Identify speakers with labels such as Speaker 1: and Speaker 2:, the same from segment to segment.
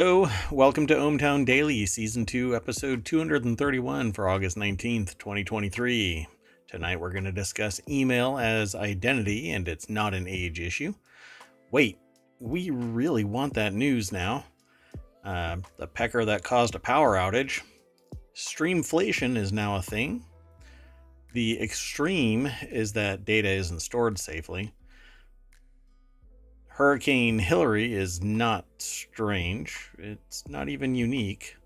Speaker 1: Hello, welcome to ohmTown Daily, Season 2, Episode 231 for August 19th, 2023. Tonight we're going to discuss email as identity, and it's not an age issue. Wait, we really want that news now. Uh, the pecker that caused a power outage. Streamflation is now a thing. The extreme is that data isn't stored safely. Hurricane Hilary is not strange. It's not even unique.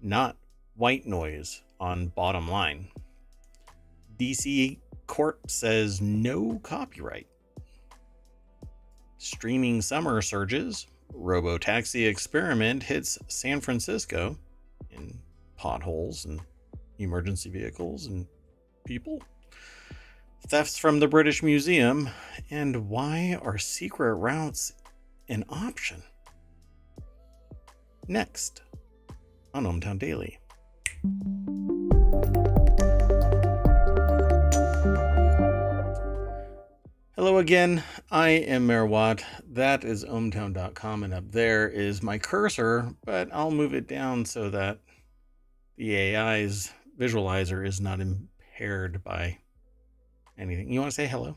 Speaker 1: Not white noise on bottom line. DC court says no copyright. Streaming summer surges. Robo taxi experiment hits San Francisco in potholes and emergency vehicles and people thefts from the British Museum, and why are secret routes an option? Next on ohmTown Daily. Hello again. I am Mayor Watt. That is ohmtown.com, and up there is my cursor, but I'll move it down so that the AI's visualizer is not impaired by anything. You want to say hello?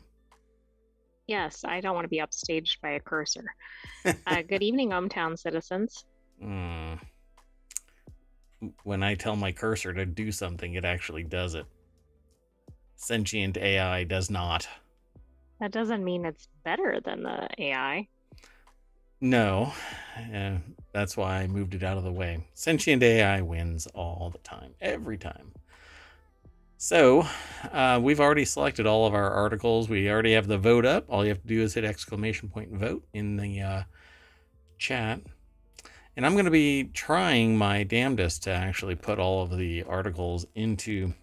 Speaker 2: Yes, I don't want to be upstaged by a cursor. uh, good evening, ohmTown citizens. Mm.
Speaker 1: When I tell my cursor to do something, it actually does it. Sentient AI does not.
Speaker 2: That doesn't mean it's better than the AI.
Speaker 1: No, uh, that's why I moved it out of the way. Sentient AI wins all the time, every time. So uh, we've already selected all of our articles. We already have the vote up. All you have to do is hit exclamation point vote in the uh, chat. And I'm going to be trying my damnedest to actually put all of the articles into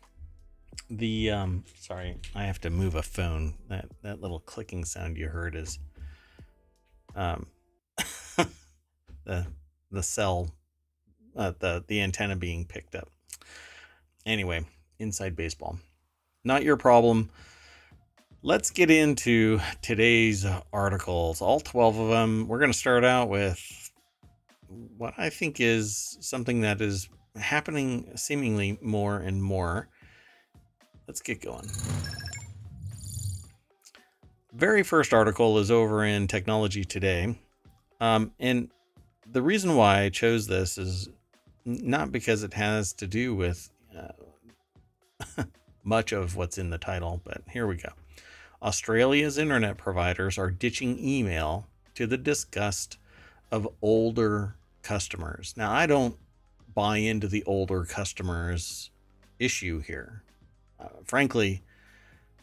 Speaker 1: the. Um, sorry, I have to move a phone. That that little clicking sound you heard is um, the the cell, uh, the the antenna being picked up. Anyway, inside baseball. Not your problem. Let's get into today's articles, all 12 of them. We're going to start out with what I think is something that is happening seemingly more and more. Let's get going. Very first article is over in Technology Today. Um, and the reason why I chose this is not because it has to do with uh, much of what's in the title, but here we go. Australia's internet providers are ditching email to the disgust of older customers. Now, I don't buy into the older customers issue here. Uh, frankly,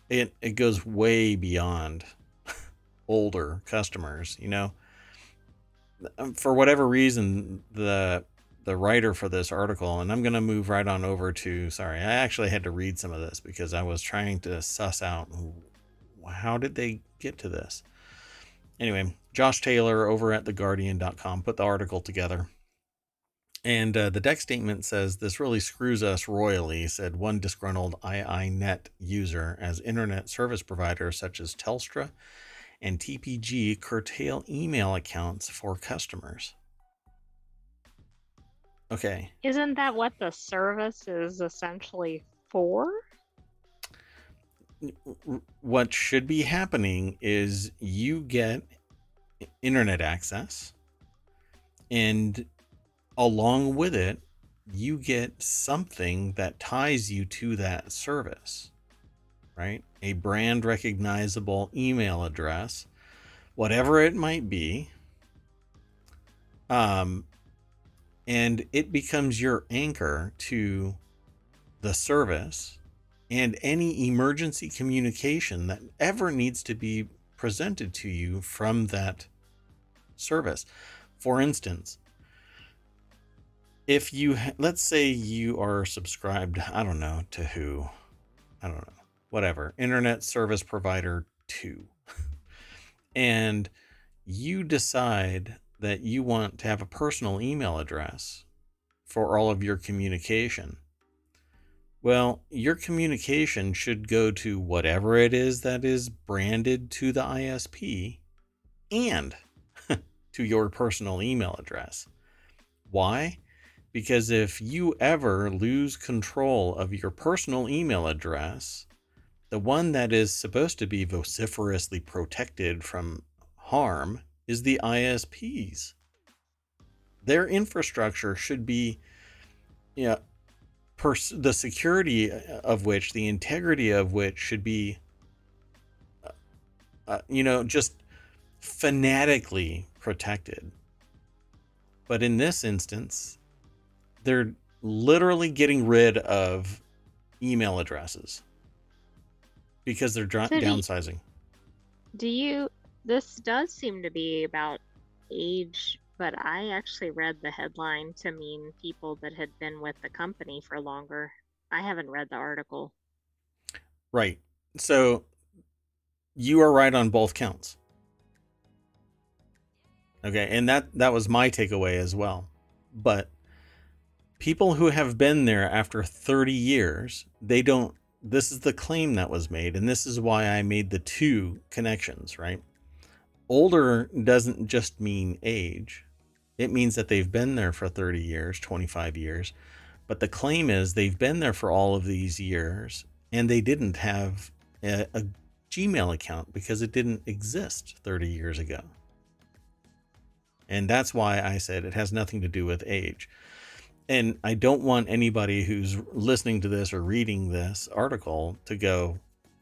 Speaker 1: it, it goes way beyond older customers, you know. For whatever reason, the the writer for this article, and I'm going to move right on over to. Sorry, I actually had to read some of this because I was trying to suss out how did they get to this. Anyway, Josh Taylor over at theguardian.com put the article together. And uh, the deck statement says this really screws us royally, said one disgruntled IINet user, as internet service providers such as Telstra and TPG curtail email accounts for customers. Okay.
Speaker 2: Isn't that what the service is essentially for?
Speaker 1: What should be happening is you get internet access, and along with it, you get something that ties you to that service, right? A brand recognizable email address, whatever it might be. Um, and it becomes your anchor to the service and any emergency communication that ever needs to be presented to you from that service. For instance, if you let's say you are subscribed, I don't know to who, I don't know, whatever, internet service provider 2. and you decide that you want to have a personal email address for all of your communication. Well, your communication should go to whatever it is that is branded to the ISP and to your personal email address. Why? Because if you ever lose control of your personal email address, the one that is supposed to be vociferously protected from harm is the ISPs. Their infrastructure should be, you know, pers- the security of which, the integrity of which should be, uh, uh, you know, just fanatically protected. But in this instance, they're literally getting rid of email addresses because they're dr- so downsizing.
Speaker 2: Do you? This does seem to be about age, but I actually read the headline to mean people that had been with the company for longer. I haven't read the article.
Speaker 1: Right. So you are right on both counts. Okay, and that that was my takeaway as well. But people who have been there after 30 years, they don't this is the claim that was made and this is why I made the two connections, right? Older doesn't just mean age. It means that they've been there for 30 years, 25 years. But the claim is they've been there for all of these years and they didn't have a, a Gmail account because it didn't exist 30 years ago. And that's why I said it has nothing to do with age. And I don't want anybody who's listening to this or reading this article to go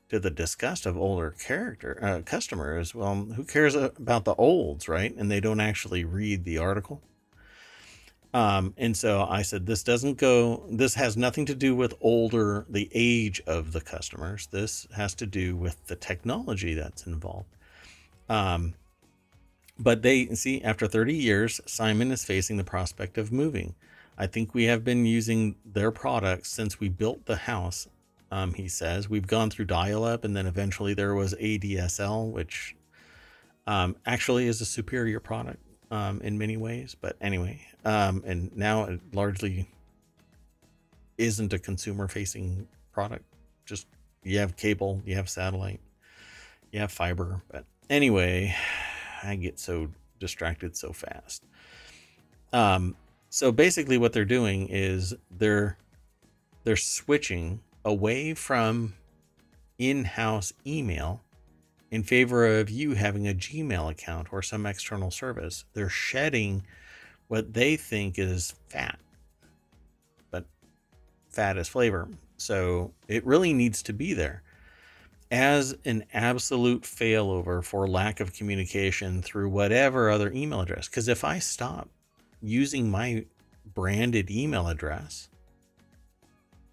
Speaker 1: to the disgust of older character uh, customers. Well, who cares about the olds, right? And they don't actually read the article. Um, and so I said, this doesn't go, this has nothing to do with older, the age of the customers. This has to do with the technology that's involved. Um, but they see after 30 years, Simon is facing the prospect of moving. I think we have been using their products since we built the house. Um, he says we've gone through dial up and then eventually there was ADSL, which um, actually is a superior product um, in many ways. But anyway, um, and now it largely isn't a consumer facing product. Just you have cable, you have satellite, you have fiber. But anyway, I get so distracted so fast. Um, so basically, what they're doing is they're they're switching away from in-house email in favor of you having a Gmail account or some external service. They're shedding what they think is fat, but fat is flavor. So it really needs to be there as an absolute failover for lack of communication through whatever other email address. Because if I stop using my branded email address,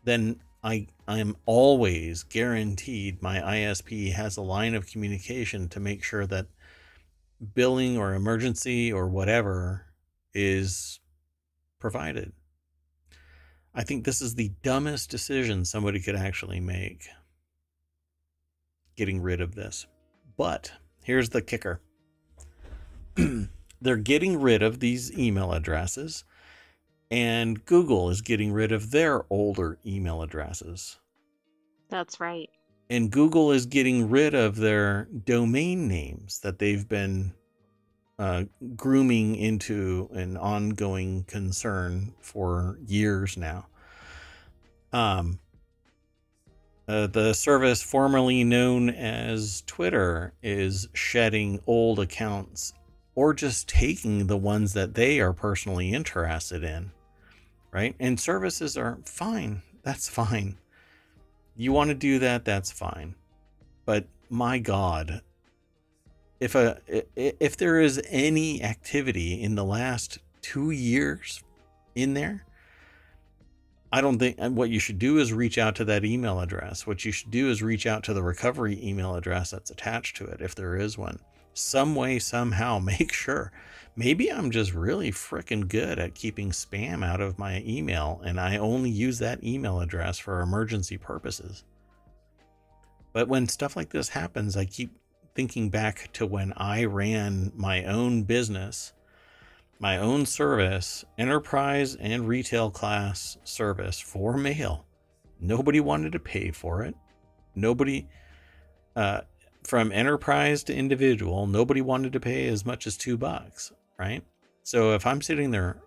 Speaker 1: then I am always guaranteed my ISP has a line of communication to make sure that billing or emergency or whatever is provided. I think this is the dumbest decision somebody could actually make getting rid of this. But here's the kicker they're getting rid of these email addresses, and Google is getting rid of their older email addresses.
Speaker 2: That's right.
Speaker 1: And Google is getting rid of their domain names that they've been uh, grooming into an ongoing concern for years now. Um, uh, the service formerly known as Twitter is shedding old accounts or just taking the ones that they are personally interested in, right? And services are fine. That's fine. You want to do that, that's fine. But my God, if a if there is any activity in the last two years in there, I don't think what you should do is reach out to that email address. What you should do is reach out to the recovery email address that's attached to it, if there is one. Some way, somehow, make sure. Maybe I'm just really freaking good at keeping spam out of my email, and I only use that email address for emergency purposes. But when stuff like this happens, I keep thinking back to when I ran my own business my own service, enterprise and retail class service for mail. Nobody wanted to pay for it. Nobody, uh, from enterprise to individual, nobody wanted to pay as much as two bucks. right? So if I'm sitting there,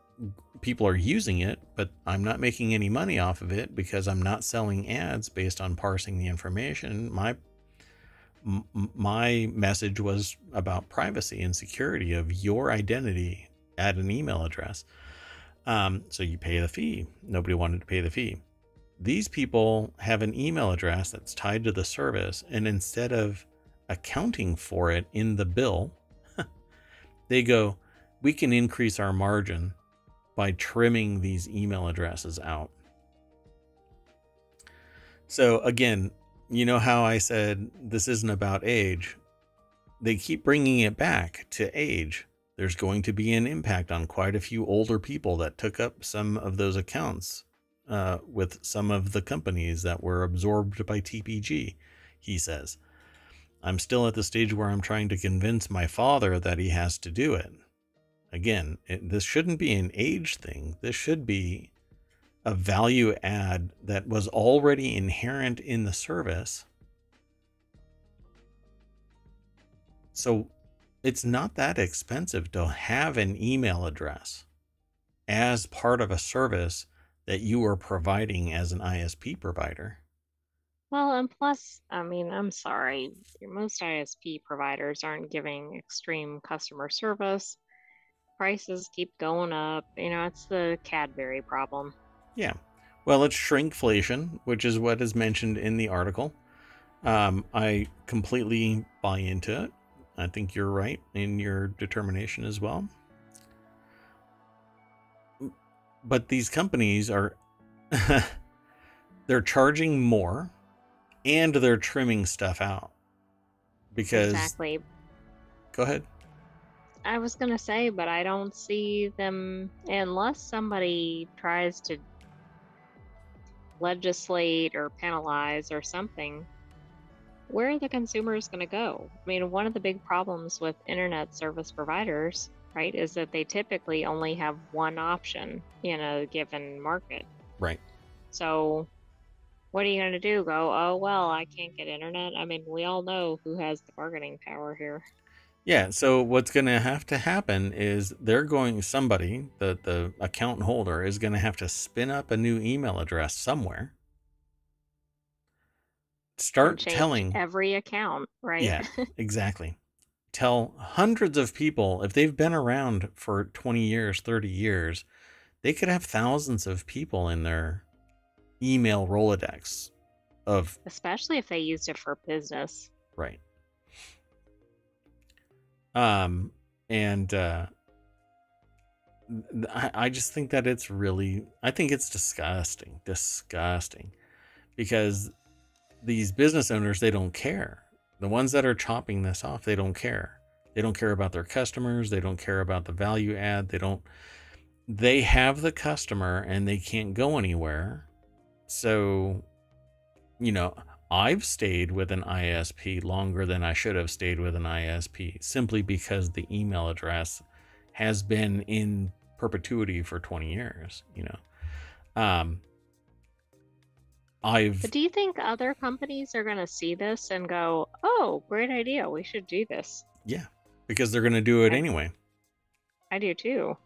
Speaker 1: people are using it, but I'm not making any money off of it because I'm not selling ads based on parsing the information. My my message was about privacy and security of your identity at an email address. Um, so you pay the fee. Nobody wanted to pay the fee. These people have an email address that's tied to the service, and instead of accounting for it in the bill, they go, we can increase our margin by trimming these email addresses out. So, again, you know how I said this isn't about age? They keep bringing it back to age. There's going to be an impact on quite a few older people that took up some of those accounts uh, with some of the companies that were absorbed by TPG, he says. I'm still at the stage where I'm trying to convince my father that he has to do it. Again, it, this shouldn't be an age thing. This should be a value add that was already inherent in the service. So it's not that expensive to have an email address as part of a service that you are providing as an ISP provider.
Speaker 2: Well, and plus, I mean, I'm sorry, most ISP providers aren't giving extreme customer service. Prices keep going up. You know, it's the Cadbury problem.
Speaker 1: Yeah. Well, it's shrinkflation, which is what is mentioned in the article. Um, I completely buy into it. I think you're right in your determination as well. But these companies are they're charging more and they're trimming stuff out. Because
Speaker 2: Exactly.
Speaker 1: Go ahead.
Speaker 2: I was gonna say, but I don't see them unless somebody tries to legislate or penalize or something, where are the consumers going to go? I mean, one of the big problems with internet service providers, right, is that they typically only have one option in a given market.
Speaker 1: Right.
Speaker 2: So, what are you going to do? Go, oh, well, I can't get internet? I mean, we all know who has the bargaining power here.
Speaker 1: Yeah, so what's going to have to happen is they're going somebody, the the account holder is going to have to spin up a new email address somewhere. Start telling
Speaker 2: every account, right?
Speaker 1: Yeah, exactly. Tell hundreds of people if they've been around for 20 years, 30 years, they could have thousands of people in their email Rolodex of
Speaker 2: Especially if they used it for business.
Speaker 1: right. Um, and uh, I, I just think that it's really, I think it's disgusting, disgusting, because these business owners they don't care. The ones that are chopping this off, they don't care. They don't care about their customers. They don't care about the value add. They don't. They have the customer and they can't go anywhere. So, you know, I've stayed with an ISP longer than I should have stayed with an ISP simply because the email address has been in perpetuity for 20 years, you know. Um I've
Speaker 2: But do you think other companies are going to see this and go, "Oh, great idea. We should do this."
Speaker 1: yeah, because they're going to do it
Speaker 2: I-
Speaker 1: anyway.
Speaker 2: I do too.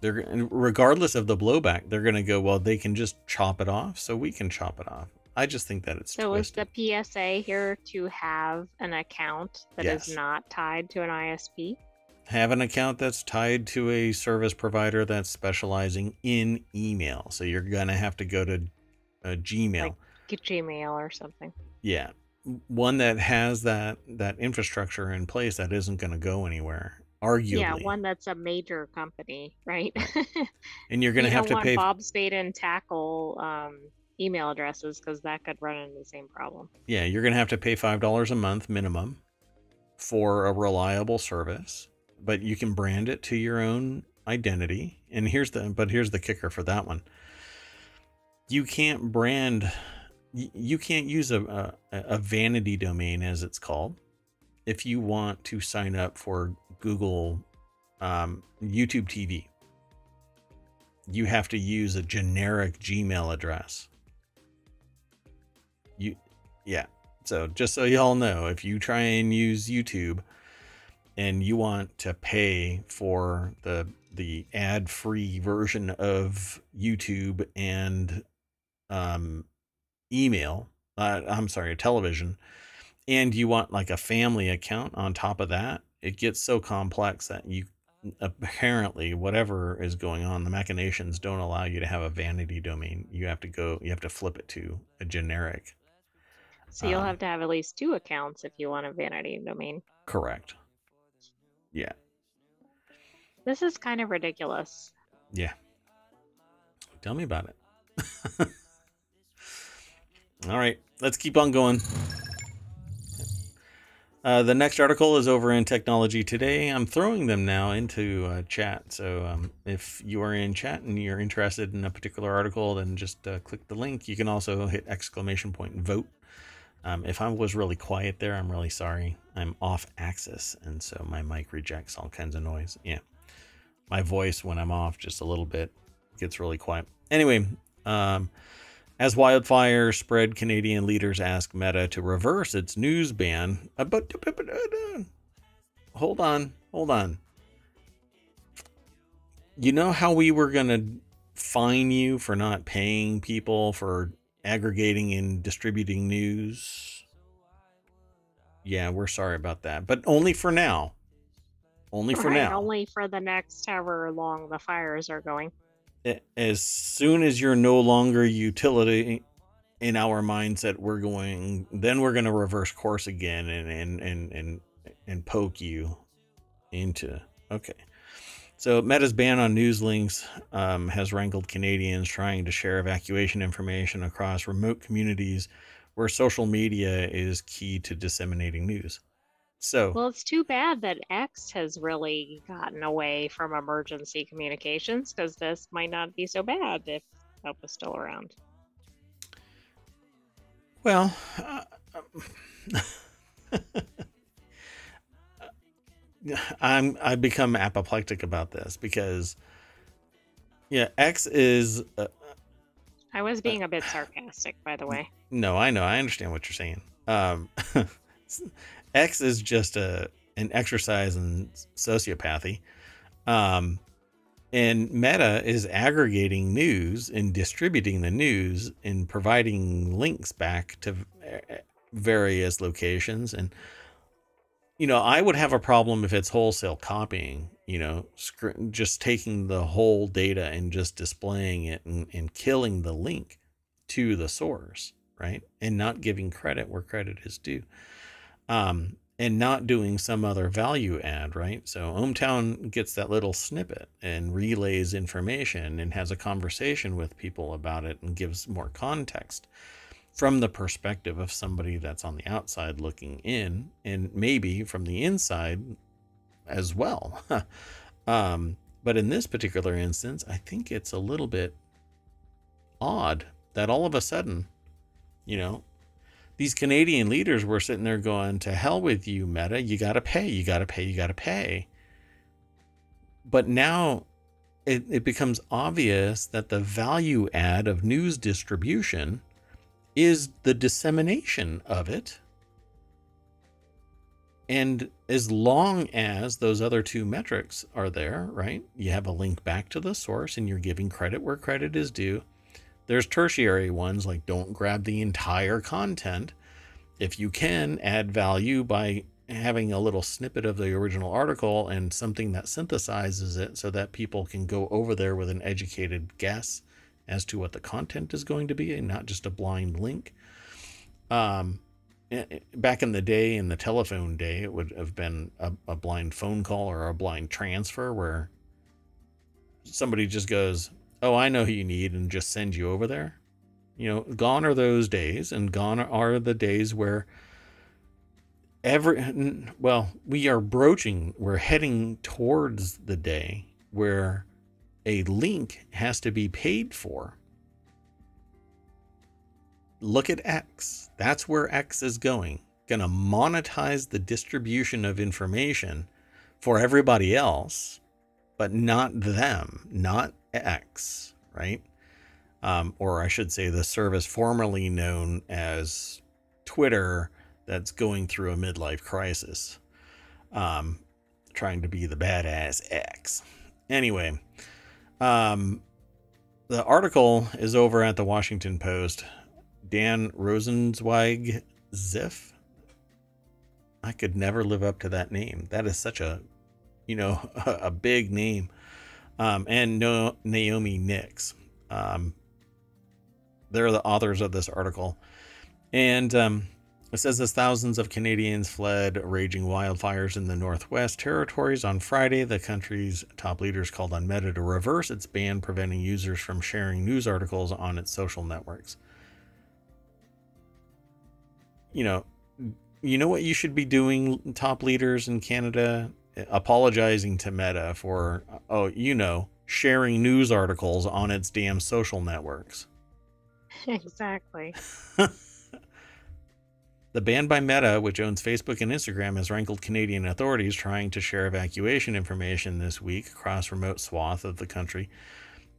Speaker 1: They're regardless of the blowback, they're going to go, well, they can just chop it off, so we can chop it off. I just think that it's
Speaker 2: So is the PSA here to have an account that is
Speaker 1: Yes.
Speaker 2: not tied to an ISP?
Speaker 1: have an account that's tied to a service provider that's specializing in email. So you're going to have to go to uh, Gmail.
Speaker 2: Like- Get Gmail or something.
Speaker 1: yeah. One that has that that infrastructure in place that isn't going to go anywhere, arguably.
Speaker 2: Yeah, one that's a major company, right?
Speaker 1: and you're going to
Speaker 2: You
Speaker 1: have to pay
Speaker 2: Bob Spade and tackle um, email addresses because that could run into the same problem.
Speaker 1: Yeah, you're going to have to pay $5 a month minimum for a reliable service, but you can brand it to your own identity. And here's the but here's the kicker for that one. You can't brand you can't use a, a a vanity domain as it's called if you want to sign up for Google um, YouTube TV. You have to use a generic Gmail address. You yeah, so just so y'all know, if you try and use YouTube, and you want to pay for the the ad free version of YouTube and um, email, uh, I'm sorry, television, and you want like a family account on top of that, it gets so complex that you apparently whatever is going on the machinations don't allow you to have a vanity domain. You have to go you have to flip it to a generic
Speaker 2: so you'll um, have to have at least two accounts if you want a vanity domain.
Speaker 1: Correct. Yeah.
Speaker 2: This is kind of ridiculous.
Speaker 1: Yeah. Tell me about it. All right let's keep on going uh, the next article is over in Technology Today. I'm throwing them now into uh, chat. So um, if you are in chat and you're interested in a particular article, then just uh, click the link. You can also hit exclamation point and vote. Um, if I was really quiet there, I'm really sorry. I'm off axis, and so my mic rejects all kinds of noise. Yeah. My voice, when I'm off just a little bit, gets really quiet. Anyway, um, as wildfire spread, Canadian leaders ask Meta to reverse its news ban. Uh, uh, uh, hold on, hold on. You know how we were going to fine you for not paying people for aggregating and distributing news? Yeah, we're sorry about that, but only for now. Only for right, now.
Speaker 2: Only for the next however long the fires are going
Speaker 1: as soon as you're no longer utility in our mindset, we're going then we're going to reverse course again and and and and and poke you into okay. So Meta's ban on news links um, has rankled Canadians trying to share evacuation information across remote communities where social media is key to disseminating news. So
Speaker 2: well, it's too bad that X has really gotten away from emergency communications because this might not be so bad if help was still around.
Speaker 1: Well, uh, I'm I become apoplectic about this because yeah, X is. Uh,
Speaker 2: I was being a bit sarcastic, by the way.
Speaker 1: No, I know. I understand what you're saying. Um, X is just a an exercise in sociopathy. Um, and Meta is aggregating news and distributing the news and providing links back to various locations. And, you know, I would have a problem if it's wholesale copying, you know, just taking the whole data and just displaying it and, and killing the link to the source, right? And not giving credit where credit is due um, and not doing some other value add, right? So ohmTown gets that little snippet and relays information and has a conversation with people about it and gives more context from the perspective of somebody that's on the outside looking in and maybe from the inside as well. um, but in this particular instance, I think it's a little bit odd that all of a sudden, you know, these Canadian leaders were sitting there going, to hell with you, Meta. You got to pay. You got to pay. You got to pay. But now it, it becomes obvious that the value add of news distribution is the dissemination of it. And as long as those other two metrics are there, right? You have a link back to the source and you're giving credit where credit is due there's tertiary ones like don't grab the entire content. If you can add value by having a little snippet of the original article and something that synthesizes it so that people can go over there with an educated guess as to what the content is going to be and not just a blind link. Um, eh, eh, back in the day, in the telephone day, it would have been a, a blind phone call or a blind transfer where somebody just goes, oh, I know who you need and just send you over there. You know, gone are those days, and gone are the days where every, well, we are broaching, we're heading towards the day where a link has to be paid for. Look at X. That's where X is going. Going to monetize the distribution of information for everybody else, but not them, not X, right? Um, or I should say, the service formerly known as Twitter that's going through a midlife crisis. Um, trying to be the badass X. Anyway, um, the article is over at the Washington Post. Dan Rosenzweig Ziff. I could never live up to that name. That is such a, you know, a, big name. Um, and no, Naomi Nix. Um, they're the authors of this article. And um, it says as thousands of Canadians fled raging wildfires in the Northwest Territories on Friday, the country's top leaders called on Meta to reverse its ban preventing users from sharing news articles on its social networks. You know, you know what you should be doing, top leaders in Canada? Apologizing to Meta for, oh, you know, sharing news articles on its damn social networks.
Speaker 2: Exactly.
Speaker 1: The ban by Meta, which owns Facebook and Instagram, has rankled Canadian authorities trying to share evacuation information this week across remote swath of the country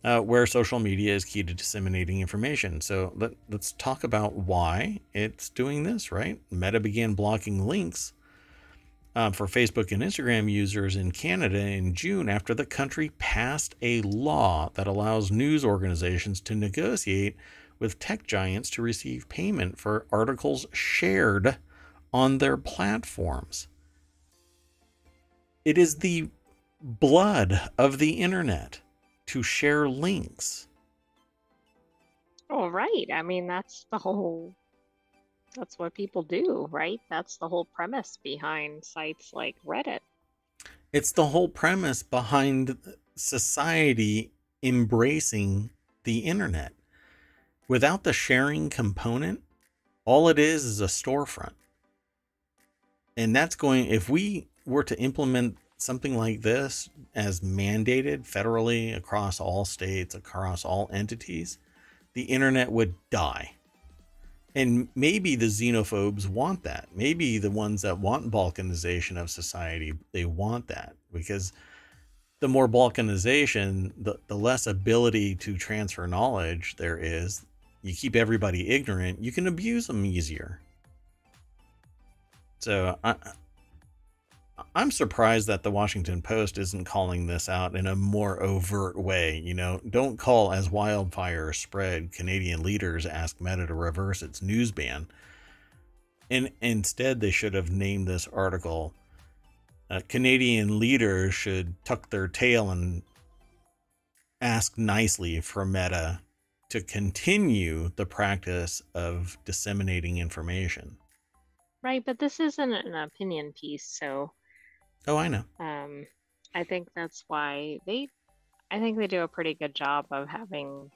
Speaker 1: uh, where social media is key to disseminating information. So let, let's talk about why it's doing this, right? Meta began blocking links uh, for Facebook and Instagram users in Canada in June after the country passed a law that allows news organizations to negotiate with tech giants to receive payment for articles shared on their platforms. It is the blood of the internet to share links.
Speaker 2: All right. I mean, that's the whole, that's what people do, right? That's the whole premise behind sites like Reddit.
Speaker 1: It's the whole premise behind society embracing the internet. Without the sharing component, all it is is a storefront. And that's going, if we were to implement something like this as mandated federally across all states, across all entities, the internet would die. And maybe the xenophobes want that. Maybe the ones that want balkanization of society, they want that because the more balkanization, the, the less ability to transfer knowledge there is, you keep everybody ignorant, you can abuse them easier. So I, I'm surprised that the Washington Post isn't calling this out in a more overt way. You know, don't call as wildfire spread Canadian leaders ask Meta to reverse its news ban. And instead, they should have named this article uh, Canadian leaders should tuck their tail and ask nicely for Meta to continue the practice of disseminating information.
Speaker 2: Right, but this isn't an opinion piece, so.
Speaker 1: Oh, I know.
Speaker 2: Um, I think that's why they, I think they do a pretty good job of having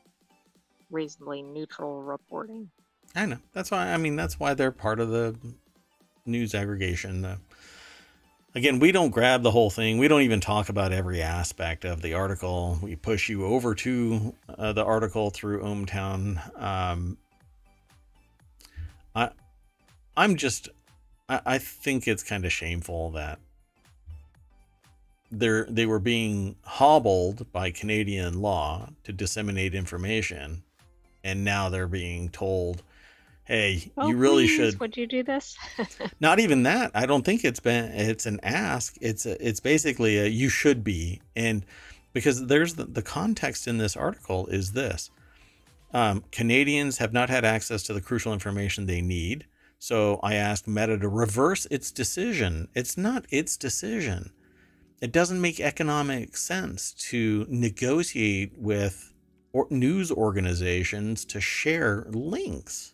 Speaker 2: reasonably neutral reporting.
Speaker 1: I know. That's why. I mean, that's why they're part of the news aggregation. Uh, again, we don't grab the whole thing. We don't even talk about every aspect of the article. We push you over to uh, the article through ohmTown. Um, I, I'm just, I, I think it's kind of shameful that they're they were being hobbled by Canadian law to disseminate information, and now they're being told hey, oh, you really
Speaker 2: please,
Speaker 1: should.
Speaker 2: Would you do this?
Speaker 1: not even that. I don't think it's been. It's an ask. It's a, it's basically a you should be, and because there's the, the context in this article is this: um, Canadians have not had access to the crucial information they need. So I asked Meta to reverse its decision. It's not its decision. It doesn't make economic sense to negotiate with or news organizations to share links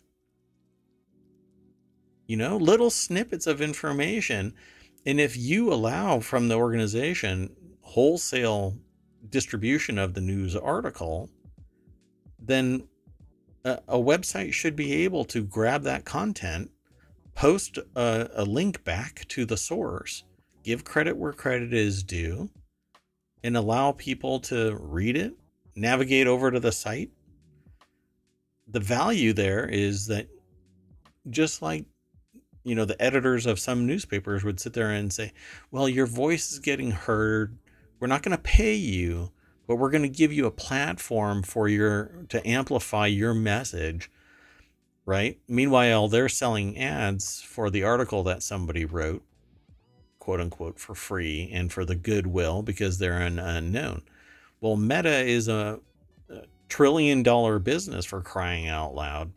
Speaker 1: you know, little snippets of information. And if you allow from the organization wholesale distribution of the news article, then a, a website should be able to grab that content, post a, a link back to the source, give credit where credit is due, and allow people to read it, navigate over to the site. The value there is that just like you know, the editors of some newspapers would sit there and say, well, your voice is getting heard. We're not going to pay you, but we're going to give you a platform for your to amplify your message. Right. Meanwhile, they're selling ads for the article that somebody wrote. Quote unquote for free and for the goodwill because they're an unknown. Well, Meta is a, a trillion dollar business for crying out loud.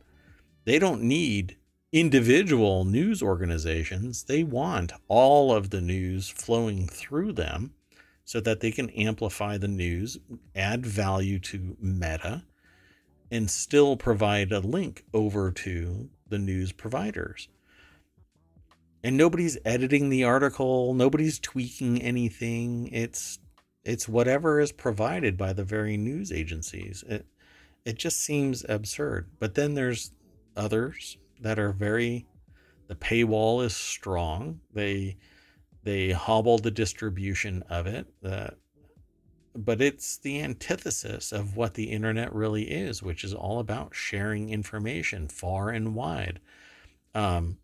Speaker 1: They don't need individual news organizations. They want all of the news flowing through them so that they can amplify the news, add value to Meta, and still provide a link over to the news providers. And nobody's editing the article, nobody's tweaking anything. It's it's whatever is provided by the very news agencies. It it just seems absurd. But then there's others that are very the paywall is strong. They they hobble the distribution of it. Uh, but it's the antithesis of what the internet really is, which is all about sharing information far and wide. Um,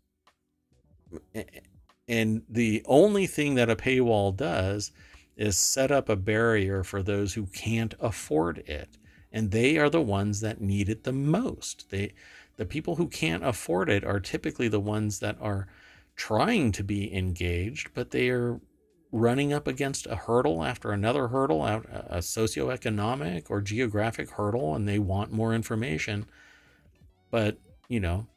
Speaker 1: and the only thing that a paywall does is set up a barrier for those who can't afford it. And they are the ones that need it the most. They, the people who can't afford it are typically the ones that are trying to be engaged, but they are running up against a hurdle after another hurdle, a socioeconomic or geographic hurdle, and they want more information. But, you know,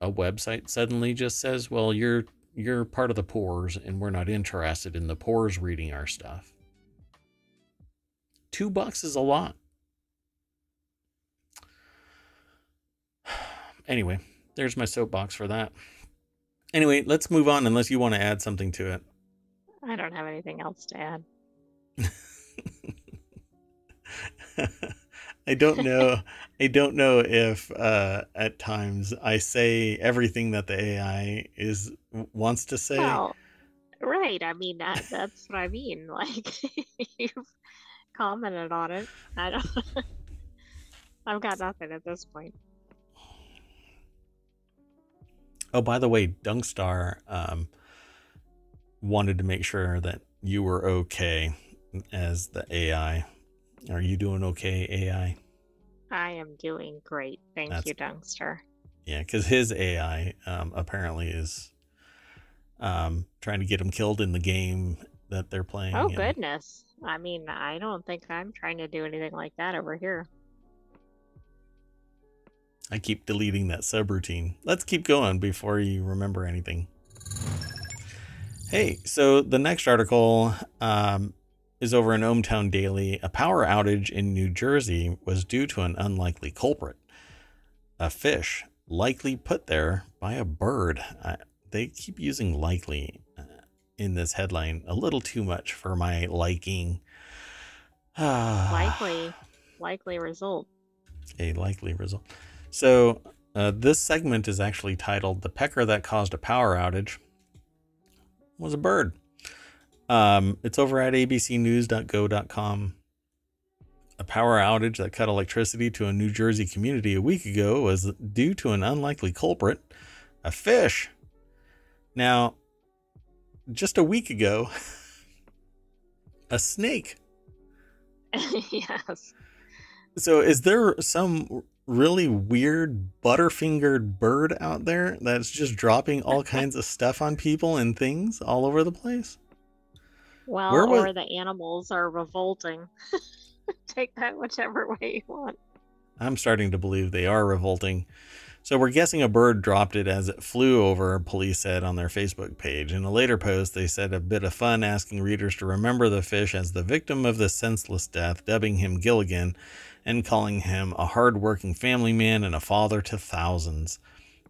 Speaker 1: a website suddenly just says, well, you're you're part of the poors and we're not interested in the poors reading our stuff. Two bucks is a lot. Anyway, there's my soapbox for that. Anyway, let's move on unless you want to add something to it.
Speaker 2: I don't have anything else to add.
Speaker 1: I don't know. I don't know if uh, at times I say everything that the AI is wants to say.
Speaker 2: Well, right. I mean, that, that's what I mean. Like you've commented on it. I don't. I've got nothing at this point.
Speaker 1: Oh, by the way, Dunkstar um, wanted to make sure that you were okay as the AI. Are you doing okay, AI?
Speaker 2: I am doing great. Thank That's, you, Dunkster.
Speaker 1: Yeah, because his AI um, apparently is um, trying to get him killed in the game that they're playing.
Speaker 2: Oh, goodness. I mean, I don't think I'm trying to do anything like that over here.
Speaker 1: I keep deleting that subroutine. Let's keep going before you remember anything. Hey, so the next article um, is over in ohmTown Daily. A power outage in New Jersey was due to an unlikely culprit. A fish likely put there by a bird. Uh, they keep using likely uh, in this headline a little too much for my liking.
Speaker 2: likely, likely result.
Speaker 1: A likely result. So uh, this segment is actually titled "The Pecker That Caused a Power Outage." Was a bird. Um, it's over at abcnews.go.com. A power outage that cut electricity to a New Jersey community a week ago was due to an unlikely culprit, a fish. Now, just a week ago, a snake.
Speaker 2: yes.
Speaker 1: So, is there some really weird butterfingered bird out there that's just dropping all kinds of stuff on people and things all over the place?
Speaker 2: Well, Where was... or the animals are revolting. Take that whichever way you want.
Speaker 1: I'm starting to believe they are revolting. So we're guessing a bird dropped it as it flew over, police said on their Facebook page. In a later post, they said a bit of fun asking readers to remember the fish as the victim of the senseless death, dubbing him Gilligan and calling him a hard-working family man and a father to thousands.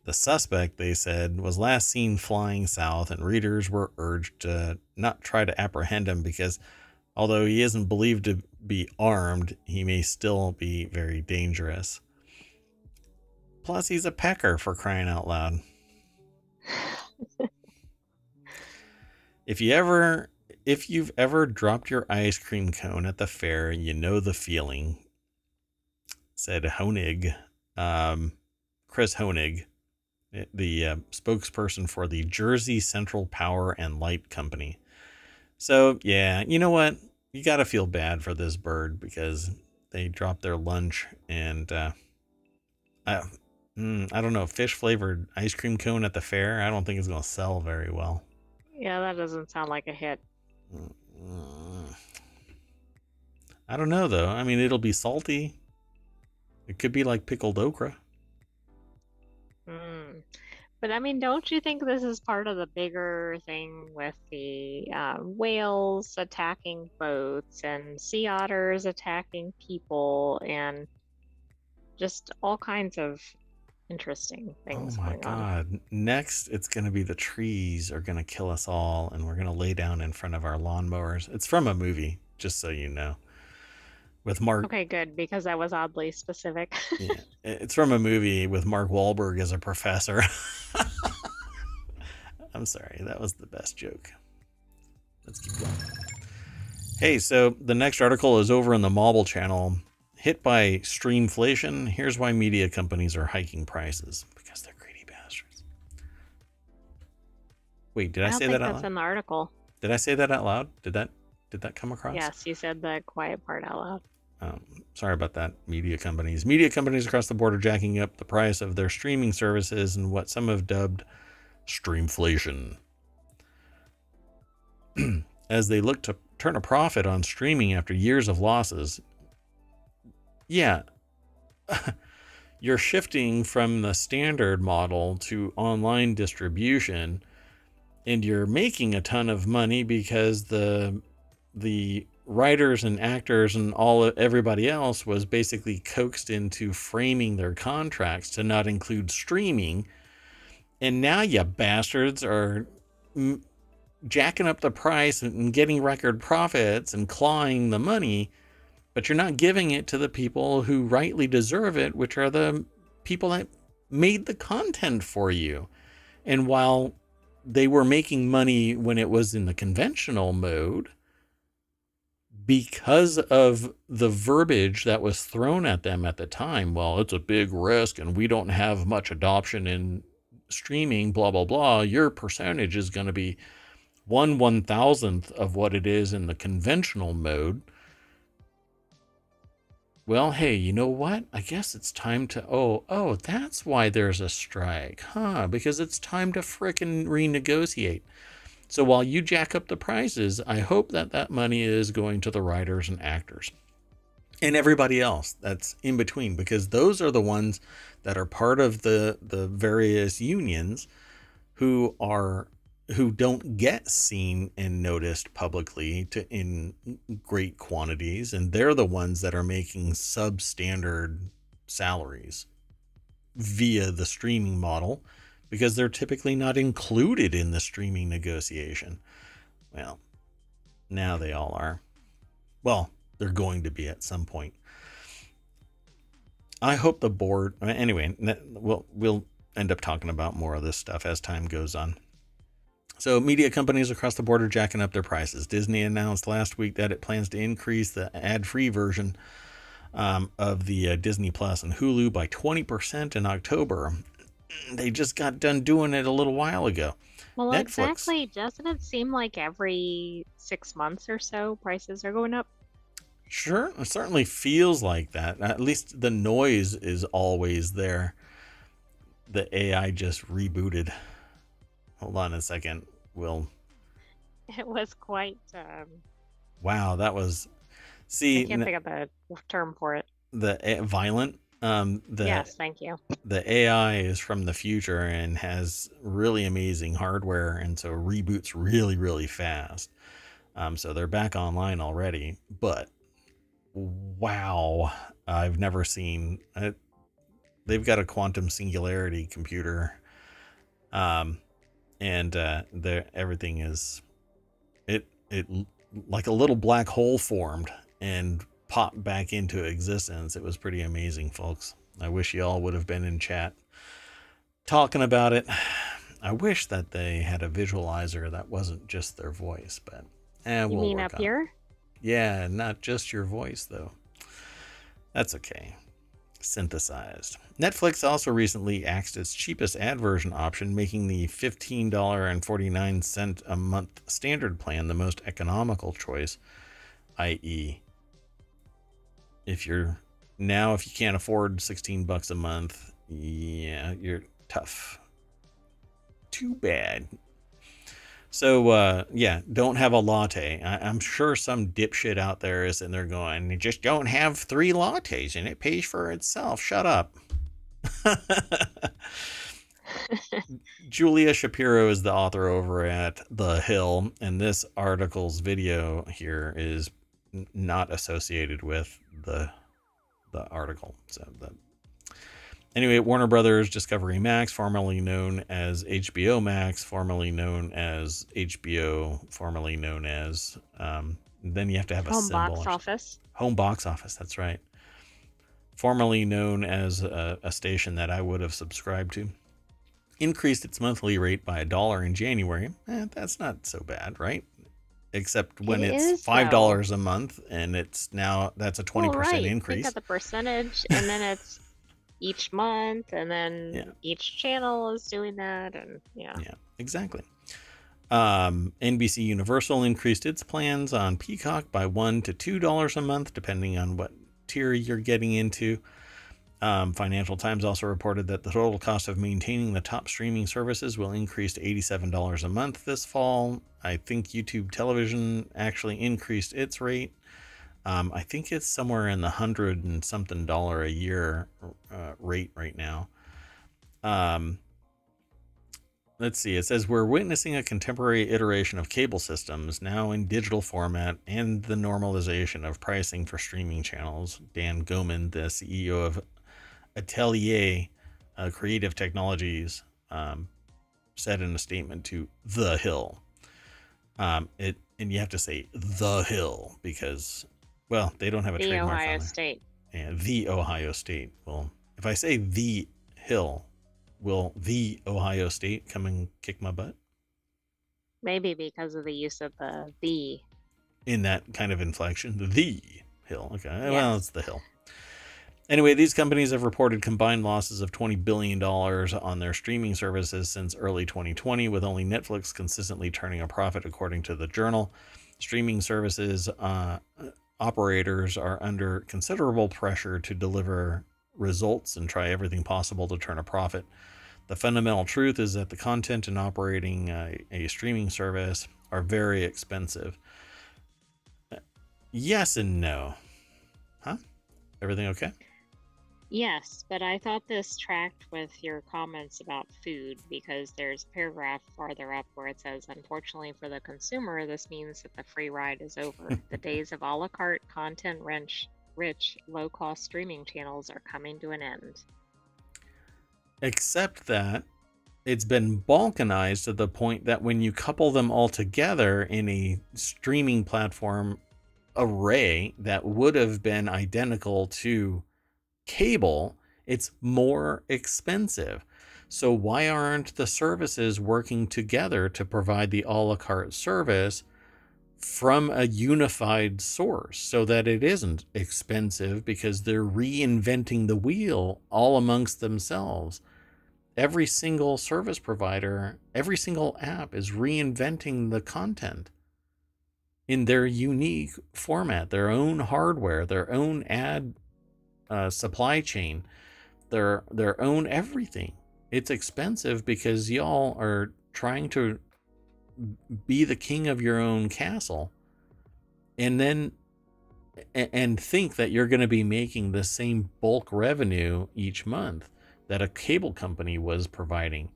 Speaker 1: The suspect, they said, was last seen flying south, and readers were urged to not try to apprehend him because although he isn't believed to be armed, he may still be very dangerous. Plus, he's a pecker for crying out loud. if you ever if you've ever dropped your ice cream cone at the fair, you know the feeling, said Hoenig, um, Chris Hoenig, the uh, spokesperson for the Jersey Central Power and Light Company. So, yeah, you know what? You got to feel bad for this bird because they dropped their lunch and uh, I, mm, I don't know, fish flavored ice cream cone at the fair. I don't think it's going to sell very well.
Speaker 2: Yeah, that doesn't sound like a hit.
Speaker 1: I don't know though. I mean, it'll be salty. It could be like pickled okra.
Speaker 2: But I mean, don't you think this is part of the bigger thing with the uh, whales attacking boats and sea otters attacking people and just all kinds of interesting things
Speaker 1: oh my
Speaker 2: going on?
Speaker 1: god. Next, it's going to be the trees are going to kill us all and we're going to lay down in front of our lawnmowers. It's from a movie, just so you know. With Mark
Speaker 2: Okay, good, because that was oddly specific.
Speaker 1: yeah, it's from a movie with Mark Wahlberg as a professor. I'm sorry, that was the best joke. Let's keep going. Hey, so the next article is over in the Mobile channel. Hit by streamflation. Here's why media companies are hiking prices because they're greedy bastards. Wait, did I,
Speaker 2: I
Speaker 1: say that out
Speaker 2: that's
Speaker 1: loud?
Speaker 2: in the article.
Speaker 1: Did I say that out loud? Did that did that come across?
Speaker 2: Yes, you said the quiet part out loud.
Speaker 1: Um, sorry about that, media companies. Media companies across the board are jacking up the price of their streaming services and what some have dubbed streamflation. As they look to turn a profit on streaming after years of losses. Yeah. You're shifting from the standard model to online distribution and you're making a ton of money because the the writers and actors and all everybody else was basically coaxed into framing their contracts to not include streaming. And now you bastards are mm, jacking up the price and getting record profits and clawing the money but you're not giving it to the people who rightly deserve it which are the people that made the content for you. And while they were making money when it was in the conventional mode because of the verbiage that was thrown at them at the time. Well, it's a big risk and we don't have much adoption in streaming, blah, blah, blah. Your percentage is going to be one one thousandth of what it is in the conventional mode. Well, hey, you know what? I guess it's time to. Oh, oh, that's why there's a strike, huh? Because it's time to frickin' renegotiate. So while you jack up the prices, I hope that that money is going to the writers and actors. And everybody else that's in between because those are the ones that are part of the the various unions who are who don't get seen and noticed publicly to in great quantities and they're the ones that are making substandard salaries via the streaming model because they're typically not included in the streaming negotiation. Well, now they all are. Well, they're going to be at some point. I hope the board anyway, we'll we'll end up talking about more of this stuff as time goes on. So, media companies across the board are jacking up their prices. Disney announced last week that it plans to increase the ad-free version um, of the uh, Disney Plus and Hulu by 20% in October they just got done doing it a little while ago.
Speaker 2: Well,
Speaker 1: Netflix.
Speaker 2: exactly. Doesn't it seem like every six months or so prices are going up?
Speaker 1: Sure, it certainly feels like that. At least the noise is always there. The AI just rebooted. Hold on a second. We'll.
Speaker 2: It was quite. Um,
Speaker 1: Wow, that was. See,
Speaker 2: I can't think of the term for it.
Speaker 1: the violent. Um, the
Speaker 2: yes, thank you.
Speaker 1: the AI is from the future and has really amazing hardware, and so reboots really, really fast. Um, so they're back online already, but wow, I've never seen it. They've got a quantum singularity computer, um, and uh, everything is it it like a little black hole formed and popped back into existence. It was pretty amazing, folks. I wish you all would have been in chat talking about it. I wish that they had a visualizer that wasn't just their voice, but eh,
Speaker 2: You
Speaker 1: we'll
Speaker 2: mean up
Speaker 1: it.
Speaker 2: here?
Speaker 1: Yeah, not just your voice though. That's okay. Synthesized. Netflix also recently axed its cheapest ad version option, making the $15.49 a month standard plan the most economical choice, i.e., if you're now if you can't afford 16 bucks a month yeah you're tough too bad So uh, yeah, don't have a latte. I, I'm sure some dipshit out there is and they're going, you just don't have three lattes and it pays for itself. Shut up. Julia Shapiro is the author over at The Hill, and this article's video here is not associated with the the article. So anyway, Warner Brothers Discovery Max, formerly known as HBO Max, formerly known as HBO, formerly known as. Um, then you have to have a
Speaker 2: Home box office.
Speaker 1: Home box office. That's right. Formerly known as a, a station that I would have subscribed to, increased its monthly rate by a dollar in January. Eh, that's not so bad, right? Except when
Speaker 2: It
Speaker 1: it's five dollars a month, and it's now that's a twenty
Speaker 2: Well,
Speaker 1: percent
Speaker 2: right.
Speaker 1: increase.
Speaker 2: Think of the percentage, and then it's each month, and then
Speaker 1: Yeah.
Speaker 2: each channel is doing that, and yeah.
Speaker 1: Yeah, exactly. Um, NBC Universal increased its plans on Peacock by one to two dollars a month, depending on what tier you're getting into. Um, Financial Times also reported that the total cost of maintaining the top streaming services will increase to $87 a month this fall. I think YouTube Television actually increased its rate. Um, I think it's somewhere in the hundred and something dollar a year uh, rate right now. Um, let's see. It says we're witnessing a contemporary iteration of cable systems now in digital format and the normalization of pricing for streaming channels. Dan Goman, the CEO of Ateliere uh, Creative Technologies, um, said in a statement to The Hill. Um, it and you have to say The Hill because, well, they don't have a
Speaker 2: The
Speaker 1: trademark
Speaker 2: Ohio
Speaker 1: on.
Speaker 2: State.
Speaker 1: The Ohio State. Well, if I say the Hill, will the Ohio State come and kick my butt
Speaker 2: Maybe because of the use of the the.
Speaker 1: in that kind of inflection? The Hill. Okay. Well, it's the Hill. Anyway, these companies have reported combined losses of $20 billion on their streaming services since early 2020, with only Netflix consistently turning a profit, according to the journal. Streaming services uh, operators are under considerable pressure to deliver results and try everything possible to turn a profit. The fundamental truth is that the content and operating a, a streaming service are very expensive. Uh, Yes and no. Huh? Everything okay?
Speaker 2: Yes, but I thought this tracked with your comments about food because there's a paragraph farther up where it says, Unfortunately for the consumer, this means that the free ride is over. the days of a la carte, content rich, rich low cost streaming channels are coming to an end.
Speaker 1: except that it's been balkanized to the point that when you couple them all together in a streaming platform array that would have been identical to cable, it's more expensive. So, why aren't the services working together to provide the a la carte service from a unified source so that it isn't expensive because they're reinventing the wheel all amongst themselves? every single service provider, every single app is reinventing the content in their unique format, their own hardware, their own ad uh, supply chain, their their own everything. It's expensive because y'all are trying to be the king of your own castle, and then and think that you're going to be making the same bulk revenue each month that a cable company was providing.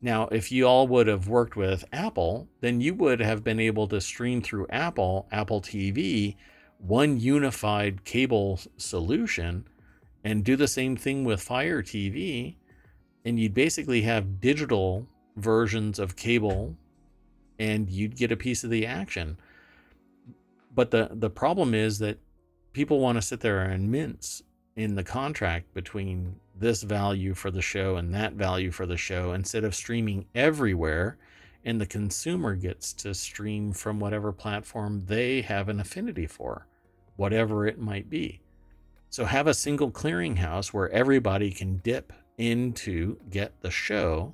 Speaker 1: Now, if you all would have worked with Apple, then you would have been able to stream through Apple, Apple TV, one unified cable solution, and do the same thing with Fire TV. And you'd basically have digital versions of cable, and you'd get a piece of the action. But the, the problem is that people want to sit there and mince in the contract between this value for the show and that value for the show instead of streaming everywhere and the consumer gets to stream from whatever platform they have an affinity for whatever it might be. So have a single clearinghouse where everybody can dip into get the show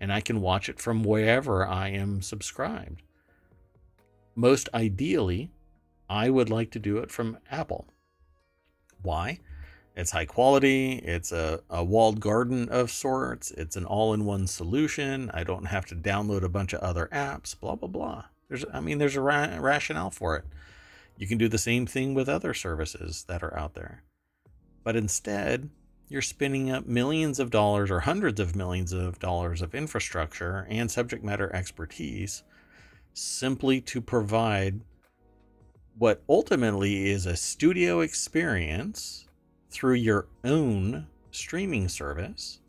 Speaker 1: and I can watch it from wherever I am subscribed. Most ideally I would like to do it from Apple. Why It's high quality. It's a, a walled garden of sorts. It's an all in one solution. I don't have to download a bunch of other apps, blah, blah, blah. There's, I mean, there's a ra- rationale for it. You can do the same thing with other services that are out there. But instead, you're spinning up millions of dollars or hundreds of millions of dollars of infrastructure and subject matter expertise simply to provide what ultimately is a studio experience through your own streaming service